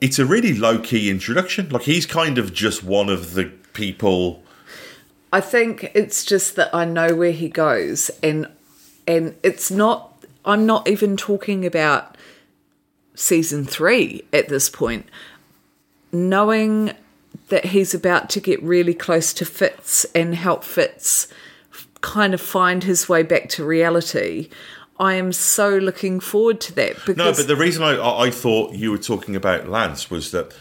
it's a really low key introduction. Like he's kind of just one of the people. I think it's just that I know where he goes, and and it's not. I'm not even talking about season three at this point. Knowing that he's about to get really close to Fitz and help Fitz kind of find his way back to reality, I am so looking forward to that. Because No, but the reason I, I I thought you were talking about Lance was that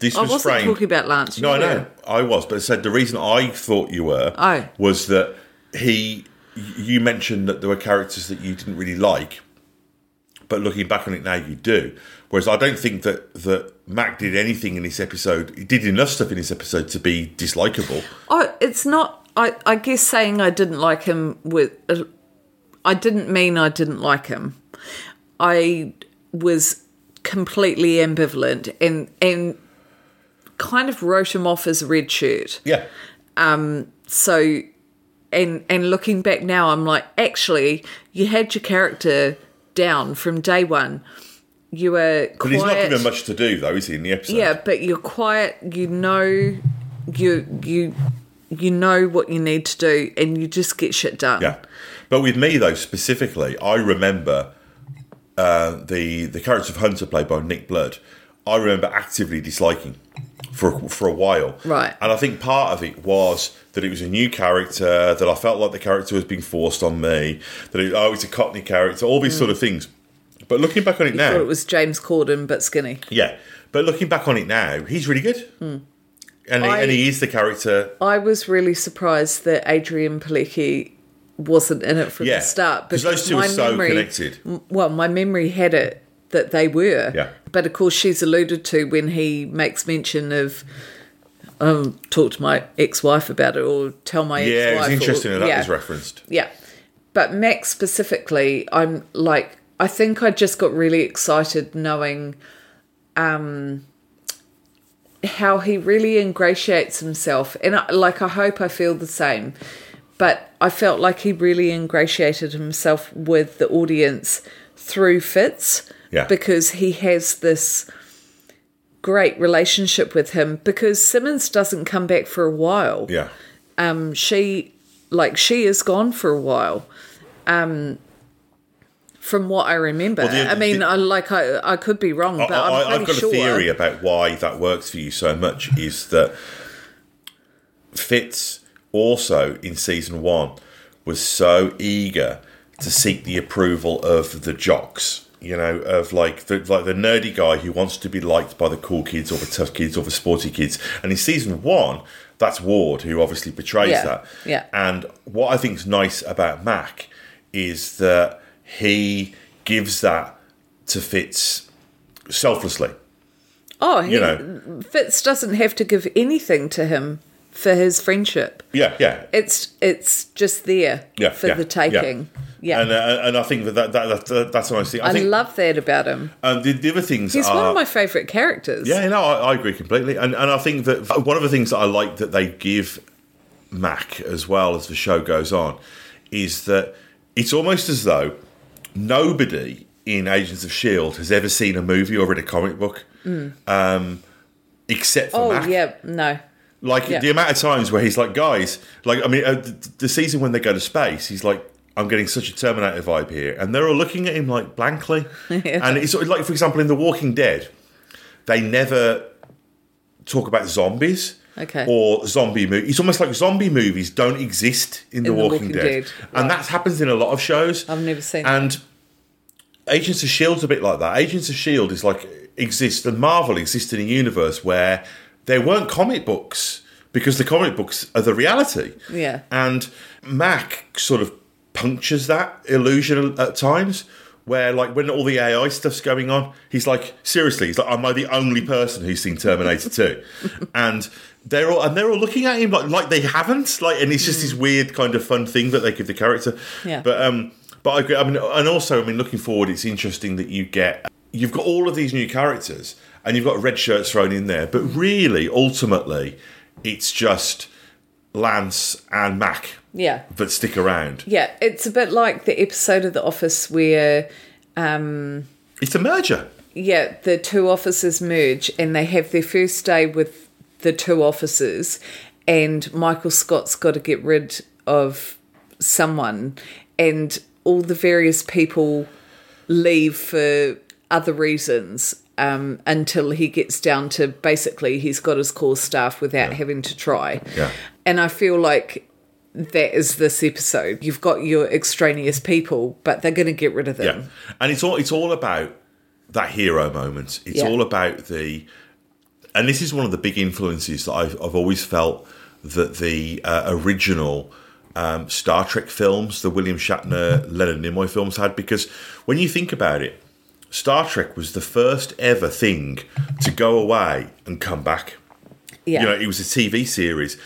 this I was wasn't framed. talking about Lance. No, I know were. I was, but I said the reason I thought you were Oh. was that he. You mentioned that there were characters that you didn't really like, but looking back on it now, you do. Whereas I don't think that that Mac did anything in this episode. He did enough stuff in this episode to be dislikable. Oh, it's not. I, I guess saying I didn't like him with. Uh, I didn't mean I didn't like him. I was completely ambivalent and and kind of wrote him off as a red shirt. Yeah, Um So, and and looking back now, I'm like, actually, you had your character down from day one. You were but he's not given much to do though, is he? In the episode, Yeah, but you're quiet. You know, you you you know what you need to do, and you just get shit done. Yeah, but with me though specifically, I remember uh, the the character of Hunter played by Nick Blood. I remember actively disliking for for a while, Right. And I think part of it was that it was a new character that I felt like the character was being forced on me. That it, oh, it's a Cockney character, all these sort of things. But looking back on it You now, thought it was James Corden, but skinny. yeah. But looking back on it now, he's really good, and he, Hmm. I- and he is the character. I was really surprised that Adrianne Palicki wasn't in it from Yeah, the start 'cause those two are so connected. m- Well, my memory had it that they were. Yeah. But of course, she's alluded to when he makes mention of. Um, talk to my ex-wife about it, or tell my Yeah, ex-wife. Yeah, it's interesting or, that that yeah. was referenced. Yeah. But Max specifically, I'm like, I think I just got really excited knowing um, how he really ingratiates himself. And I, like, I hope I feel the same. But I felt like he really ingratiated himself with the audience through Fitz. Yeah. Because he has this great relationship with him because Simmons doesn't come back for a while Yeah, um she like she is gone for a while um from what i remember Well, the- i mean the- I, like i i could be wrong but I, am have got sure a theory about why that works for you so much is that Fitz also in season one was so eager to seek the approval of the jocks. You know, of like the like the nerdy guy who wants to be liked by the cool kids or the tough kids or the sporty kids. And in season one, that's Ward who obviously betrays Yeah, that. yeah. And what I think is nice about Mac is that he gives that to Fitz selflessly. oh he, you know. fitz doesn't have to give anything to him for his friendship Yeah, yeah, it's it's just there yeah, for yeah, the taking yeah, And uh, and I think that, that, that, that that's a nice thing. I, I, think love that about him um, the, the other things he's are one of my favorite characters yeah, no, I, I agree completely. And and I think that one of the things that I like that they give Mac as well as the show goes on is that it's almost as though nobody in Agents of Shield has ever seen a movie or read a comic book, um, except for Mm. oh Mac. yeah no Like Yeah. the amount of times where he's like, guys, like I mean, uh, the, the season when they go to space, he's like, I'm getting such a Terminator vibe here, and they're all looking at him like blankly. *laughs* And it's sort of like, for example, in The Walking Dead, they never talk about zombies. Okay. Or zombie movies. It's almost like zombie movies don't exist in, The, In The Walking, Walking Dead. Dead, And right. that happens in a lot of shows. I've never seen that. And Agents of Shield's a bit like that. Agents of Shield is like exists, and Marvel exists in a universe where there weren't comic books because the comic books are the reality. Yeah. And Mac sort of punctures that illusion at times. Where like when all the AI stuff's going on, he's like, seriously, he's like, am I the only person who's seen Terminator 2? *laughs* and they're all and they're all looking at him like like they haven't. Like and it's just this weird kind of fun thing that they give the character. Yeah. But um but I agree. I mean and also I mean looking forward it's interesting that you get you've got all of these new characters and you've got red shirts thrown in there, but really ultimately it's just Lance and Mac yeah that stick around. yeah it's a bit like the episode of the office where um It's a merger. yeah, the two officers merge and they have their first day with the two officers, and Michael Scott's got to get rid of someone, and all the various people leave for other reasons. Um, until he gets down to basically he's got his core staff without having to try. Yeah. And I feel like that is this episode. You've got your extraneous people, but they're going to get rid of them. Yeah, and it's all it's all about that hero moment. It's Yeah. all about the, and this is one of the big influences that I've I've always felt that the uh, original um, Star Trek films, the William Shatner, Leonard Nimoy films had, because when you think about it, Star Trek was the first ever thing to go away and come back. Yeah. You know, it was a TV series.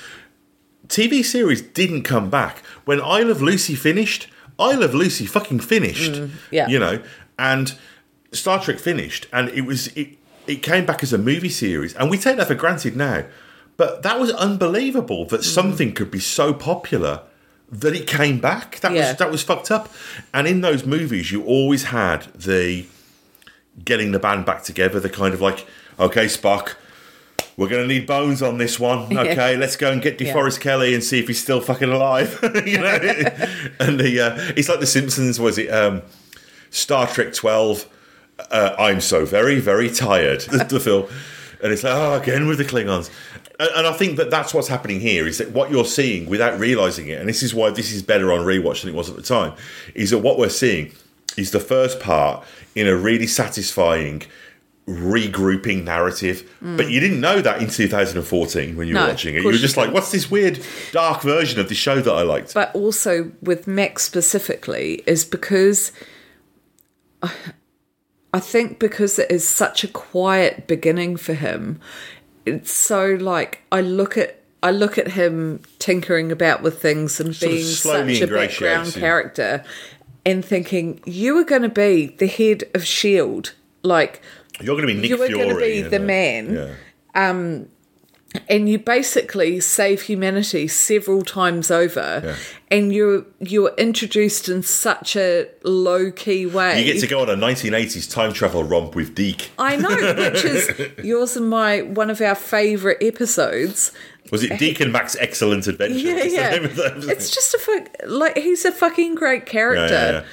TV series didn't come back. When I Love Lucy finished, I Love Lucy fucking finished. Mm, yeah. You know, and Star Trek finished, and it was it, it came back as a movie series, and we take that for granted now. But that was unbelievable that Mm. something could be so popular that it came back. That Yeah. was that was fucked up. And in those movies, you always had the getting the band back together. They're kind of like, okay, Spock, we're going to need bones on this one. *laughs* Yeah. Okay, let's go and get Yeah. DeForest Kelley and see if he's still fucking alive. *laughs* you know, *laughs* and the uh, it's like the Simpsons. Was it um, Star Trek Twelve? Uh, I'm so very very tired. The, the film, and it's like oh again with the Klingons. And, and I think that that's what's happening here is that what you're seeing without realizing it, and this is why this is better on rewatch than it was at the time, is that what we're seeing is the first part in a really satisfying regrouping narrative. But you didn't know that in 2014 when you were Mm. No, watching it. You were just you like, what's this weird dark version of the show that I liked? But also with Max specifically is because I, *sighs* I think because it is such a quiet beginning for him, it's so like I look at I look at him tinkering about with things and Sort being such a background character and thinking you are going to be the head of Shield like You're going to be Nick you were going to be the man Yeah. Um, and you basically save humanity several times over Yeah. and you're you're introduced in such a low key way You get to go on a 1980s time travel romp with Deke. I know which is *laughs* yours and my one of our favorite episodes Was it Deacon Mac's Excellent Adventure? yeah *laughs* yeah name of that? it's just a fuck like he's a fucking great character Yeah, yeah,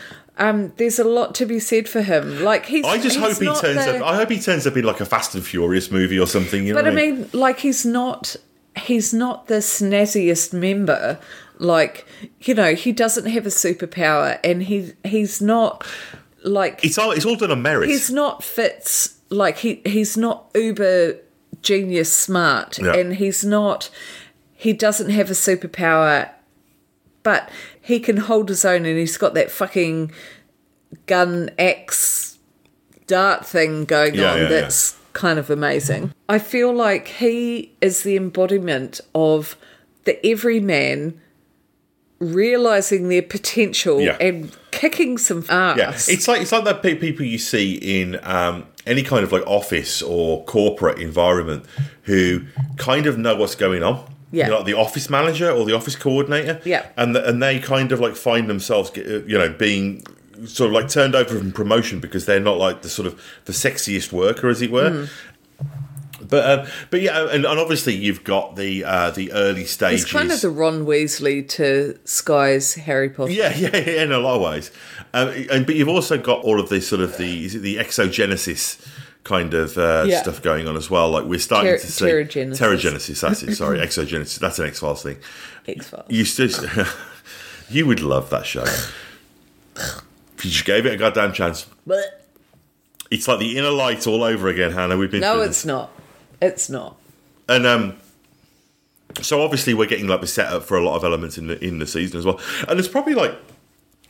um there's a lot to be said for him like he's I just he's hope he turns the- up. I hope he turns up in like a Fast and Furious movie or something. You know But I what mean, like he's not he's not the snazziest member. Like you know, he doesn't have a superpower, and he he's not like it's all it's all done on merit. he's not Fitz like he he's not uber genius smart, Yeah. and he's not he doesn't have a superpower, but he can hold his own, and he's got that fucking gun axe dart thing going Yeah, on yeah, that's kind of amazing. I feel like he is the embodiment of the everyman realizing their potential and kicking some ass. Yeah, it's like it's like the people you see in um, any kind of like office or corporate environment who kind of know what's going on. Yeah. You know, like the office manager or the office coordinator. Yeah. and the, and they kind of like find themselves, uh, you know, being sort of like turned over from promotion because they're not like the sort of the sexiest worker, as it were. Mm. But um, but yeah, and, and obviously you've got the uh, the early stages. He's kind of the Ron Weasley to Skye's Harry Potter. Yeah, yeah, yeah, in a lot of ways. Um, and but you've also got all of this sort of the is it the exogenesis kind of uh, Yeah. stuff going on as well. Like we're starting Ter- to see terrigenesis. terrigenesis. That's it. *laughs* Sorry, exogenesis. That's an X Files thing. X Files. You still, *laughs* you would love that show. if *laughs* you just gave it a goddamn chance. But It's like the inner light all over again, Hannah. We've been no, it's this. not. It's not. And um, so obviously we're getting like the setup for a lot of elements in the in the season as well. And there's probably like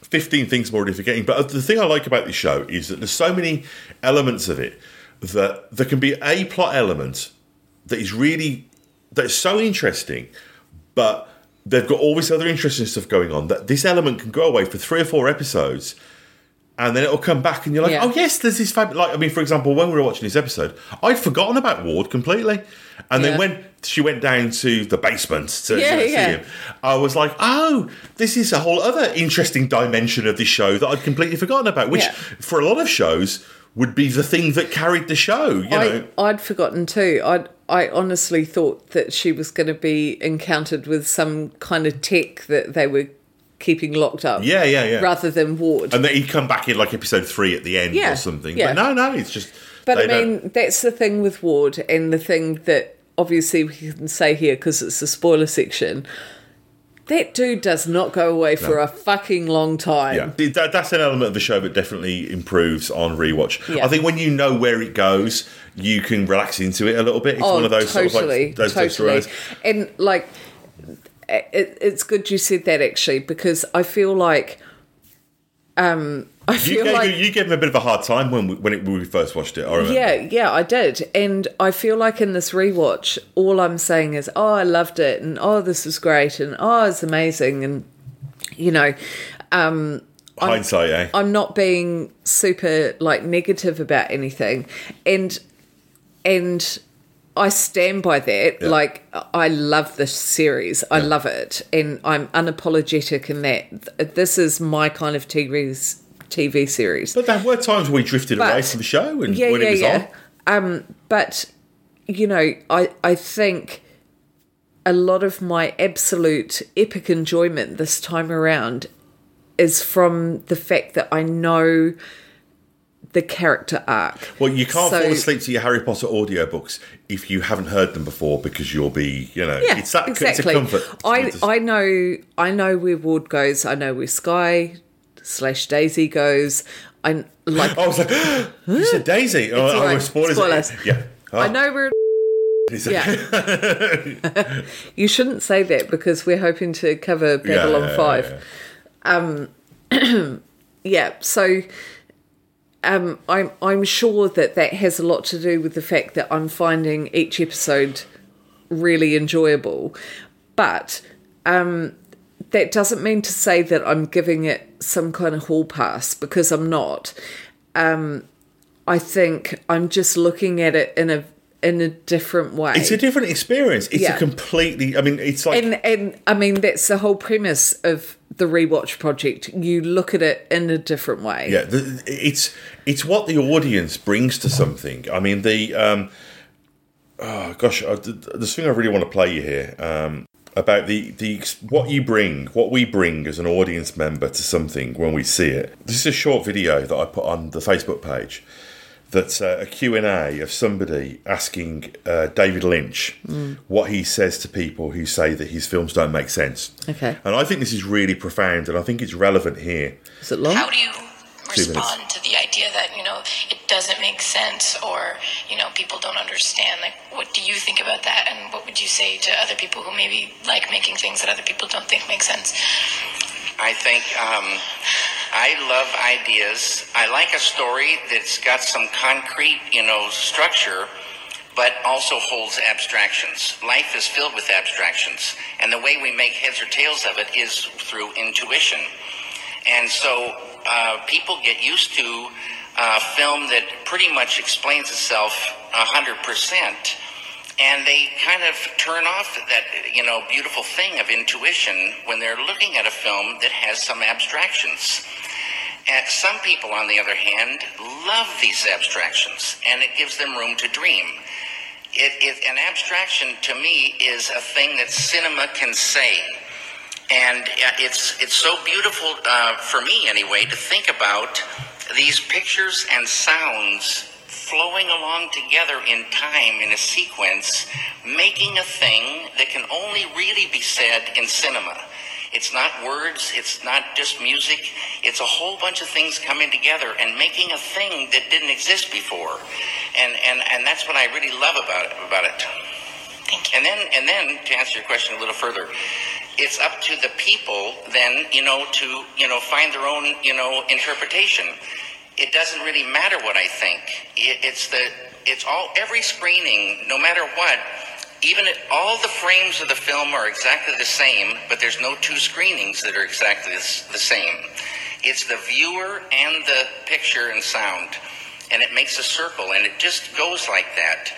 15 things more to forgetting. But the thing I like about this show is that there's so many elements of it that there can be a plot element that is really that is so interesting, but they've got all this other interesting stuff going on that this element can go away for three or four episodes and then it'll come back and you're like, Yeah. oh yes, there's this fab like I mean, for example, when we were watching this episode, I'd forgotten about Ward completely. And then Yeah. when she went down to the basement to Yeah, know, see him, I was like, oh, this is a whole other interesting dimension of this show that I'd completely forgotten about, which for a lot of shows would be the thing that carried the show, you know. I, I'd forgotten too. I I honestly thought that she was going to be encountered with some kind of tech that they were keeping locked up. Yeah, yeah, yeah. Rather than Ward. and then he'd come back in like episode three at the end Yeah, or something. yeah. But no, no, it's just But I don't- mean, that's the thing with Ward, and the thing that obviously we can say here because it's the spoiler section. That dude does not go away for No. a fucking long time. Yeah, that, that's an element of the show that definitely improves on rewatch. Yeah. I think when you know where it goes, you can relax into it a little bit. It's oh, one of those totally, sort of like those totally. And like, it, it's good you said that actually because I feel like Um, I You feel gave, like you gave him a bit of a hard time when we, when, it, when we first watched it. Yeah, yeah, I did. And I feel like in this rewatch, all I'm saying is, oh, I loved it, and oh, this was great, and oh, it's amazing. And, you know, um, Hindsight, eh? I'm not being super like negative about anything. And, and, I stand by that. Yeah. Like, I love this series. I love it. And I'm unapologetic in that. This is my kind of TV, TV series. But there were times we drifted away from the show and yeah, when yeah, it was yeah. on. Um, but you know, I I think a lot of my absolute epic enjoyment this time around is from the fact that I know the character arc. Well, you can't So- fall asleep to your Harry Potter audiobooks if you haven't heard them before because you'll be, you know, Yeah, it's that exactly. it's a comfort. I I know I know where Ward goes. I know where Skye slash Daisy goes. I like. *laughs* I was like, *gasps* you said Daisy. Oh, all oh, spoilers. Spoilers. Yeah. Oh, I know where. *laughs* Yeah. *laughs* you shouldn't say that because we're hoping to cover Babylon yeah, yeah, 5. yeah. Um, *clears throat* yeah, so um, I'm I'm sure that that has a lot to do with the fact that I'm finding each episode really enjoyable, but um, that doesn't mean to say that I'm giving it some kind of hall pass because I'm not. Um, I think I'm just looking at it in a in a different way. It's a different experience. It's Yeah. a completely. I mean, it's like and and I mean that's the whole premise of the rewatch project. You look at it in a different way. Yeah, the, it's it's what the audience brings to something. I mean, the um, oh gosh, uh, th- this thing I really want to play you here um, about the the what you bring, what we bring as an audience member to something when we see it. This is a short video that I put on the Facebook page. That's uh, a Q&A of somebody asking uh, David Lynch what he says to people who say that his films don't make sense. Okay. And I think this is really profound, and I think it's relevant here. Is it long? How do you respond to the idea that you know it doesn't make sense or you know people don't understand? Like, what do you think about that, and what would you say to other people who maybe like making things that other people don't think make sense? I think um, I love ideas. I like a story that's got some concrete, you know, structure, but also holds abstractions. Life is filled with abstractions, and the way we make heads or tails of it is through intuition. And so uh, people get used to a film that pretty much explains itself 100%. And they kind of turn off that, you know, beautiful thing of intuition when they're looking at a film that has some abstractions. And some people, on the other hand, love these abstractions, and it gives them room to dream. It, it, an abstraction to me is a thing that cinema can say. And uh, it's, it's so beautiful, uh, for me anyway, to think about these pictures and sounds flowing along together in time in a sequence, making a thing that can only really be said in cinema. It's not words, it's not just music, it's a whole bunch of things coming together and making a thing that didn't exist before. And and, and that's what I really love about it about it. Thank you. And then and then to answer your question a little further, it's up to the people then, you know, to, you know, find their own, you know, interpretation. It doesn't really matter what I think. It, it's the it's all every screening, no matter what, even all the frames of the film are exactly the same, but there's no two screenings that are exactly the, the same. It's the viewer and the picture and sound, and it makes a circle, and it just goes like that.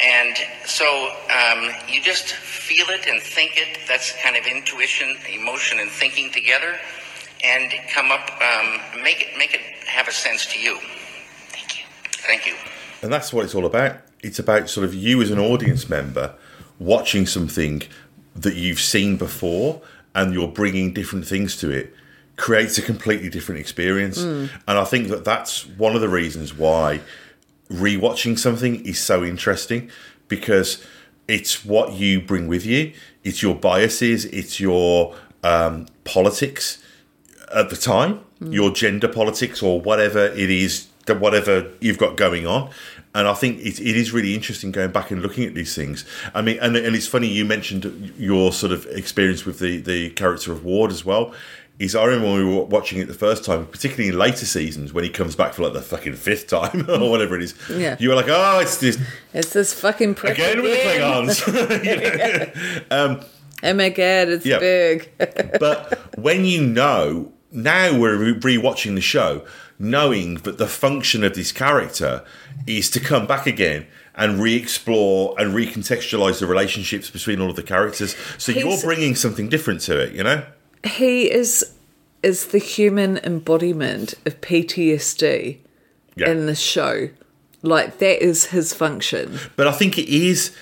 And so um, you just feel it and think it. That's kind of intuition, emotion, and thinking together, and come up, um, make it make it have a sense to you. Thank you. Thank you. And that's what it's all about. It's about sort of you as an audience member watching something that you've seen before and you're bringing different things to it creates a completely different experience. And I think that that's one of the reasons why rewatching something is so interesting because it's what you bring with you, it's your biases, it's your um, politics at the time, your gender politics or whatever it is, that whatever you've got going on. And I think it, it is really interesting going back and looking at these things. I mean, and, and it's funny you mentioned your sort of experience with the, the character of Ward as well. is I remember when we were watching it the first time, particularly in later seasons, when he comes back for like the fucking fifth time *laughs* or whatever it is. Yeah. You were like, oh, it's this It's this fucking prick again with the Klingons. *laughs* *laughs* You know? um, Oh my god, it's Yeah. big. but when you know, now we're re- rewatching the show, knowing that the function of this character is to come back again and re-explore and recontextualize the relationships between all of the characters. So you're bringing something different to it, you know? he is is the human embodiment of PTSD Yeah. in the show. Like that is his function. But I think it is.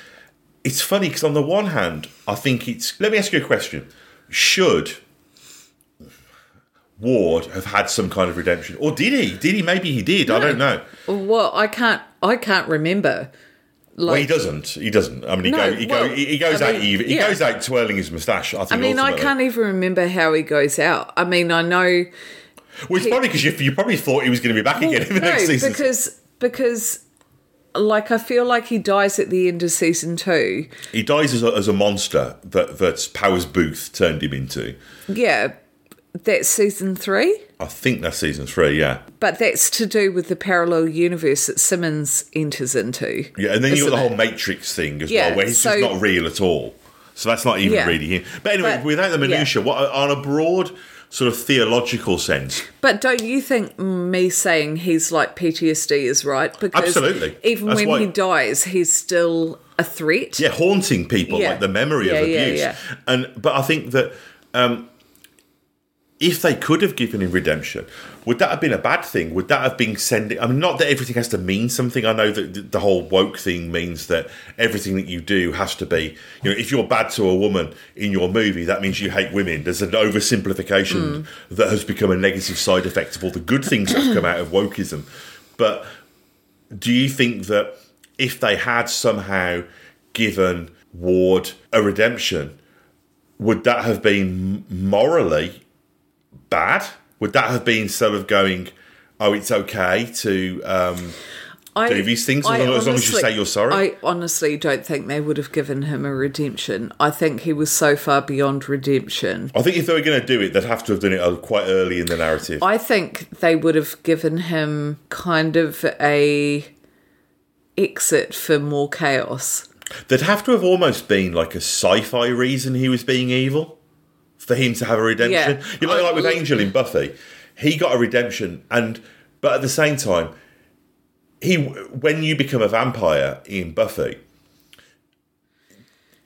It's funny because on the one hand, I think it's. Let me ask you a question: Should Ward have had some kind of redemption, or did he? Did he? Maybe he did. I don't know. Well, I can't I can't remember. Like, well, he doesn't. He doesn't. I mean, he, No, go, he, well, go, he he goes I out. mean, even, he yeah. goes out twirling his moustache. I think. I mean, I can't even remember how he goes out. I mean, I know Well, it's funny because you, you probably thought he was going to be back again in the no, next season. because because like I feel like he dies at the end of season two. he dies as a, as a monster that that Powers Boothe turned him into. Yeah, that's season three. I think that's season three. Yeah. But that's to do with the parallel universe that Simmons enters into. Yeah, and then you isn't got the it? whole Matrix thing as Yeah, well, where he's so- just not real at all. So that's not even Yeah. really him. But anyway, But- without the yeah. minutia, what on a broad sort of theological sense, But don't you think me saying he's like PTSD is right? Because Absolutely. even That's when why- he dies, he's still a threat. yeah, haunting people Yeah. like the memory Yeah, of yeah, abuse. yeah. And but I think that um, if they could have given him redemption, would that have been a bad thing? Would that have been sending? I mean, not that everything has to mean something. I know that the whole woke thing means that everything that you do has to be. You know, if you're bad to a woman in your movie, that means you hate women. There's an oversimplification hmm. that has become a negative side effect of all the good things that have come out of wokeism. But do you think that if they had somehow given Ward a redemption, would that have been morally bad? Would that have been sort of going, oh, it's okay to um, I, do these things as I long, as long as you say you're sorry? I honestly don't think they would have given him a redemption. I think he was so far beyond redemption. I think if they were going to do it, they'd have to have done it uh, quite early in the narrative. I think they would have given him kind of a exit for more chaos. There'd have to have almost been like a sci-fi reason he was being evil for him to have a redemption. Yeah. You know, like with Angel in Buffy, he got a redemption, and but at the same time, he when you become a vampire in Buffy.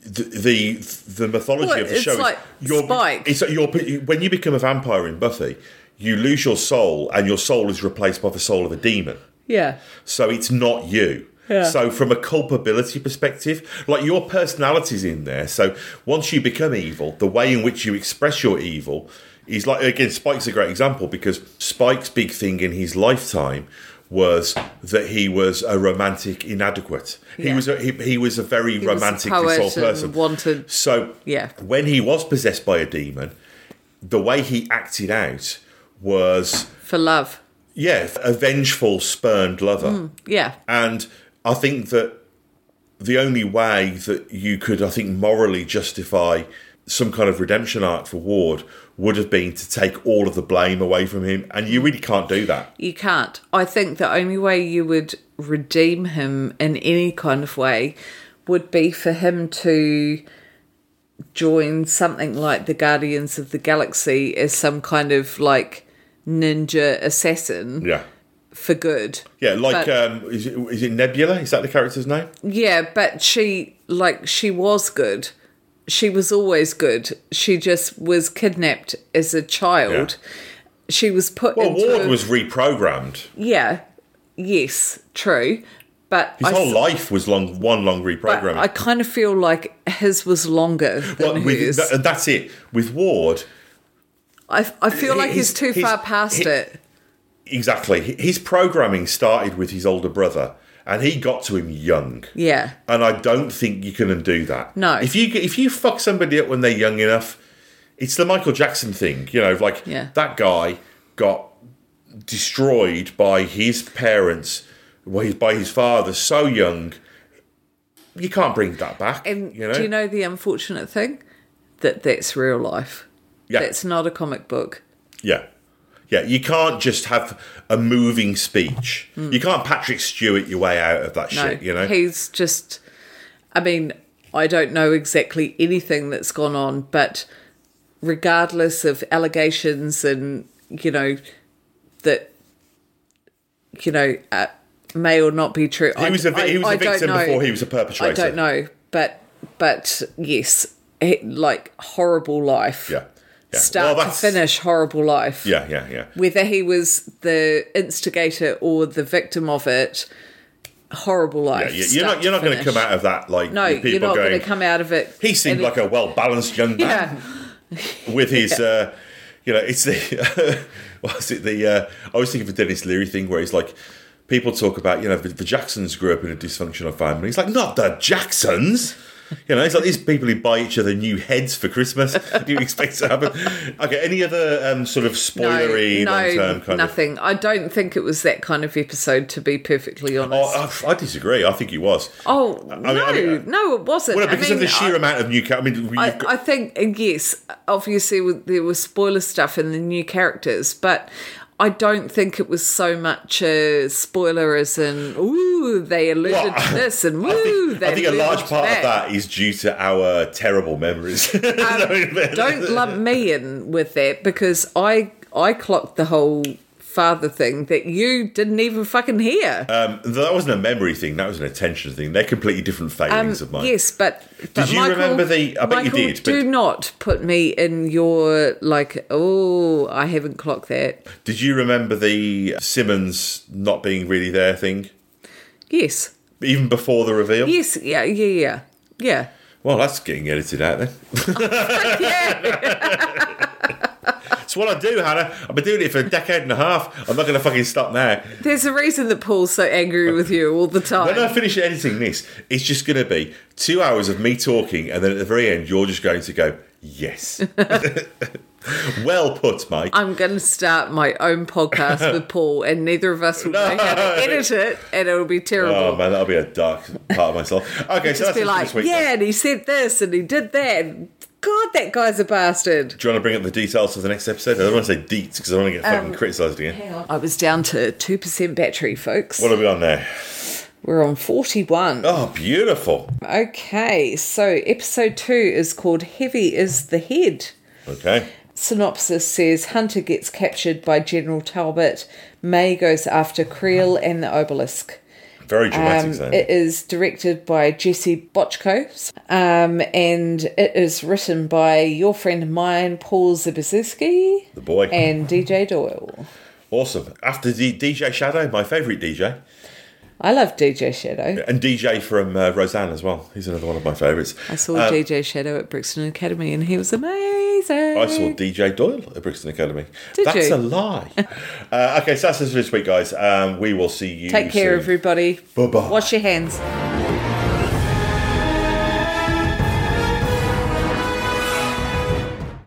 The, the the mythology Well, of the show like is you're, Spike. It's you're, when you become a vampire in Buffy, you lose your soul, and your soul is replaced by the soul of a demon. Yeah. So it's not you. Yeah. So from a culpability perspective, like your personality's in there. So once you become evil, the way in which you express your evil is like again, Spike's a great example because Spike's big thing in his lifetime was that he was a romantic inadequate. He was a, he, he was a very He romantic poet resolved person. wanted- So Yeah. when he was possessed by a demon, the way he acted out was For love. yeah, a vengeful, spurned lover. Mm, yeah. And I think that the only way that you could, I think, morally justify some kind of redemption arc for Ward would have been to take all of the blame away from him. And you really can't do that. You can't. I think the only way you would redeem him in any kind of way would be for him to join something like the Guardians of the Galaxy as some kind of like ninja assassin Yeah. For good. Yeah, like, But- um, is, it, is it Nebula? Is that the character's name? Yeah, but she like she was good. She was always good. She just was kidnapped as a child. She was put Well, into Ward a- was reprogrammed. Yeah. Yes, true. But His I, whole life was long, one long but reprogramming. I kind of feel like his was longer than Well, with, that- that's it. With Ward, I, I feel like he's too his- far past his- it. Exactly. His programming started with his older brother, and he got to him young. Yeah. And I don't think you can undo that. No. If you if you fuck somebody up when they're young enough, it's the Michael Jackson thing. You know, like Yeah. that guy got destroyed by his parents, by his father, so young. You can't bring that back. And you know? do you know the unfortunate thing? That that's real life. Yeah. That's not a comic book. Yeah. Yeah, you can't just have a moving speech. You can't Patrick Stewart your way out of that. No, shit, you know? he's just. I mean, I don't know exactly anything that's gone on, but regardless of allegations and you know that you know uh, may or not be true. He was a he was a don't victim before he was a perpetrator. I don't know, but but yes, like horrible life. Yeah. Yeah. Start Well, to finish, horrible life. Yeah, yeah, yeah. Whether he was the instigator or the victim of it, horrible Yeah, life. yeah. You're not you're not going to come out of that like No, people you're not going. to come out of it. he seemed like a well balanced young man yeah. *laughs* with his, uh, you know, it's the *laughs* what's it the uh, I always think of the Denis Leary thing where he's like. People talk about, you know, the, the Jacksons grew up in a dysfunctional family. He's like, not the Jacksons. You know, it's like these people who buy each other new heads for Christmas. *laughs* Do you expect to happen? Okay, any other um, sort of spoilery no, no, kind of nothing. I don't think it was that kind of episode, to be perfectly honest. Oh, I, I disagree. I think it was. Oh, I mean- no, I mean, no, it wasn't. Well, I because of the sheer amount of new. Ca- I mean, I, got- I think uh, yes, obviously there was spoiler stuff in the new characters, but I don't think it was so much a spoiler as in ooh they alluded Well, to *laughs* this and I woo think, they I think a large part of that is due to our terrible memories. *laughs* Um, don't lump me in with that because I I clocked the whole father thing that you didn't even fucking hear. Um, that wasn't a memory thing. That was an attention thing. They're completely different failings of mine. Um, Yes, but, but you Michael, remember the- I bet you Michael, did, Do not put me in your like. Oh, I haven't clocked that. Did you remember the Simmons not being really there thing, Yes, even before the reveal? yes, yeah, yeah, yeah, yeah. Well, that's getting edited out then. *laughs* *laughs* It's *laughs* what I do, Hannah. I've been doing it for a decade and a half. I'm not going to fucking stop now. There's a reason that Paul's so angry with you all the time. When I finish editing this, it's just going to be two hours of me talking, and then at the very end, you're just going to go, yes. *laughs* well put, Mike. I'm going to start my own podcast with *laughs* Paul, and neither of us will know how to edit it, and it'll be terrible. Oh man, that'll be a dark part of myself. Okay, so Just that's be like, yeah, and he said this, and he did that. and God, that guy's a bastard. Do you want to bring up the details for the next episode? I don't want to say deets because I don't want to get fucking Um, criticised again. I was down to 2% battery, folks. What are we on now? We're on 41. Oh, beautiful. Okay, so episode 2 is called Heavy is the Head. Okay. Synopsis says Hunter gets captured by General Talbot. May goes after Creel and the obelisk. Very dramatic Um, sound. it is directed by Jesse Bochco, um, and it is written by your friend of mine, Paul Zbyszewski, the boy. and DJ Doyle. awesome. After the DJ Shadow, my favourite DJ. I love DJ Shadow. And DJ from uh, Roseanne as well. He's another one of my favourites. I saw Uh, DJ Shadow at Brixton Academy, and he was amazing. I saw DJ Doyle at Brixton Academy. Did That's you? a lie. *laughs* uh, okay, so that's it for this week, guys. Um, we will see you Take care, soon. everybody. Bye-bye. Wash your hands.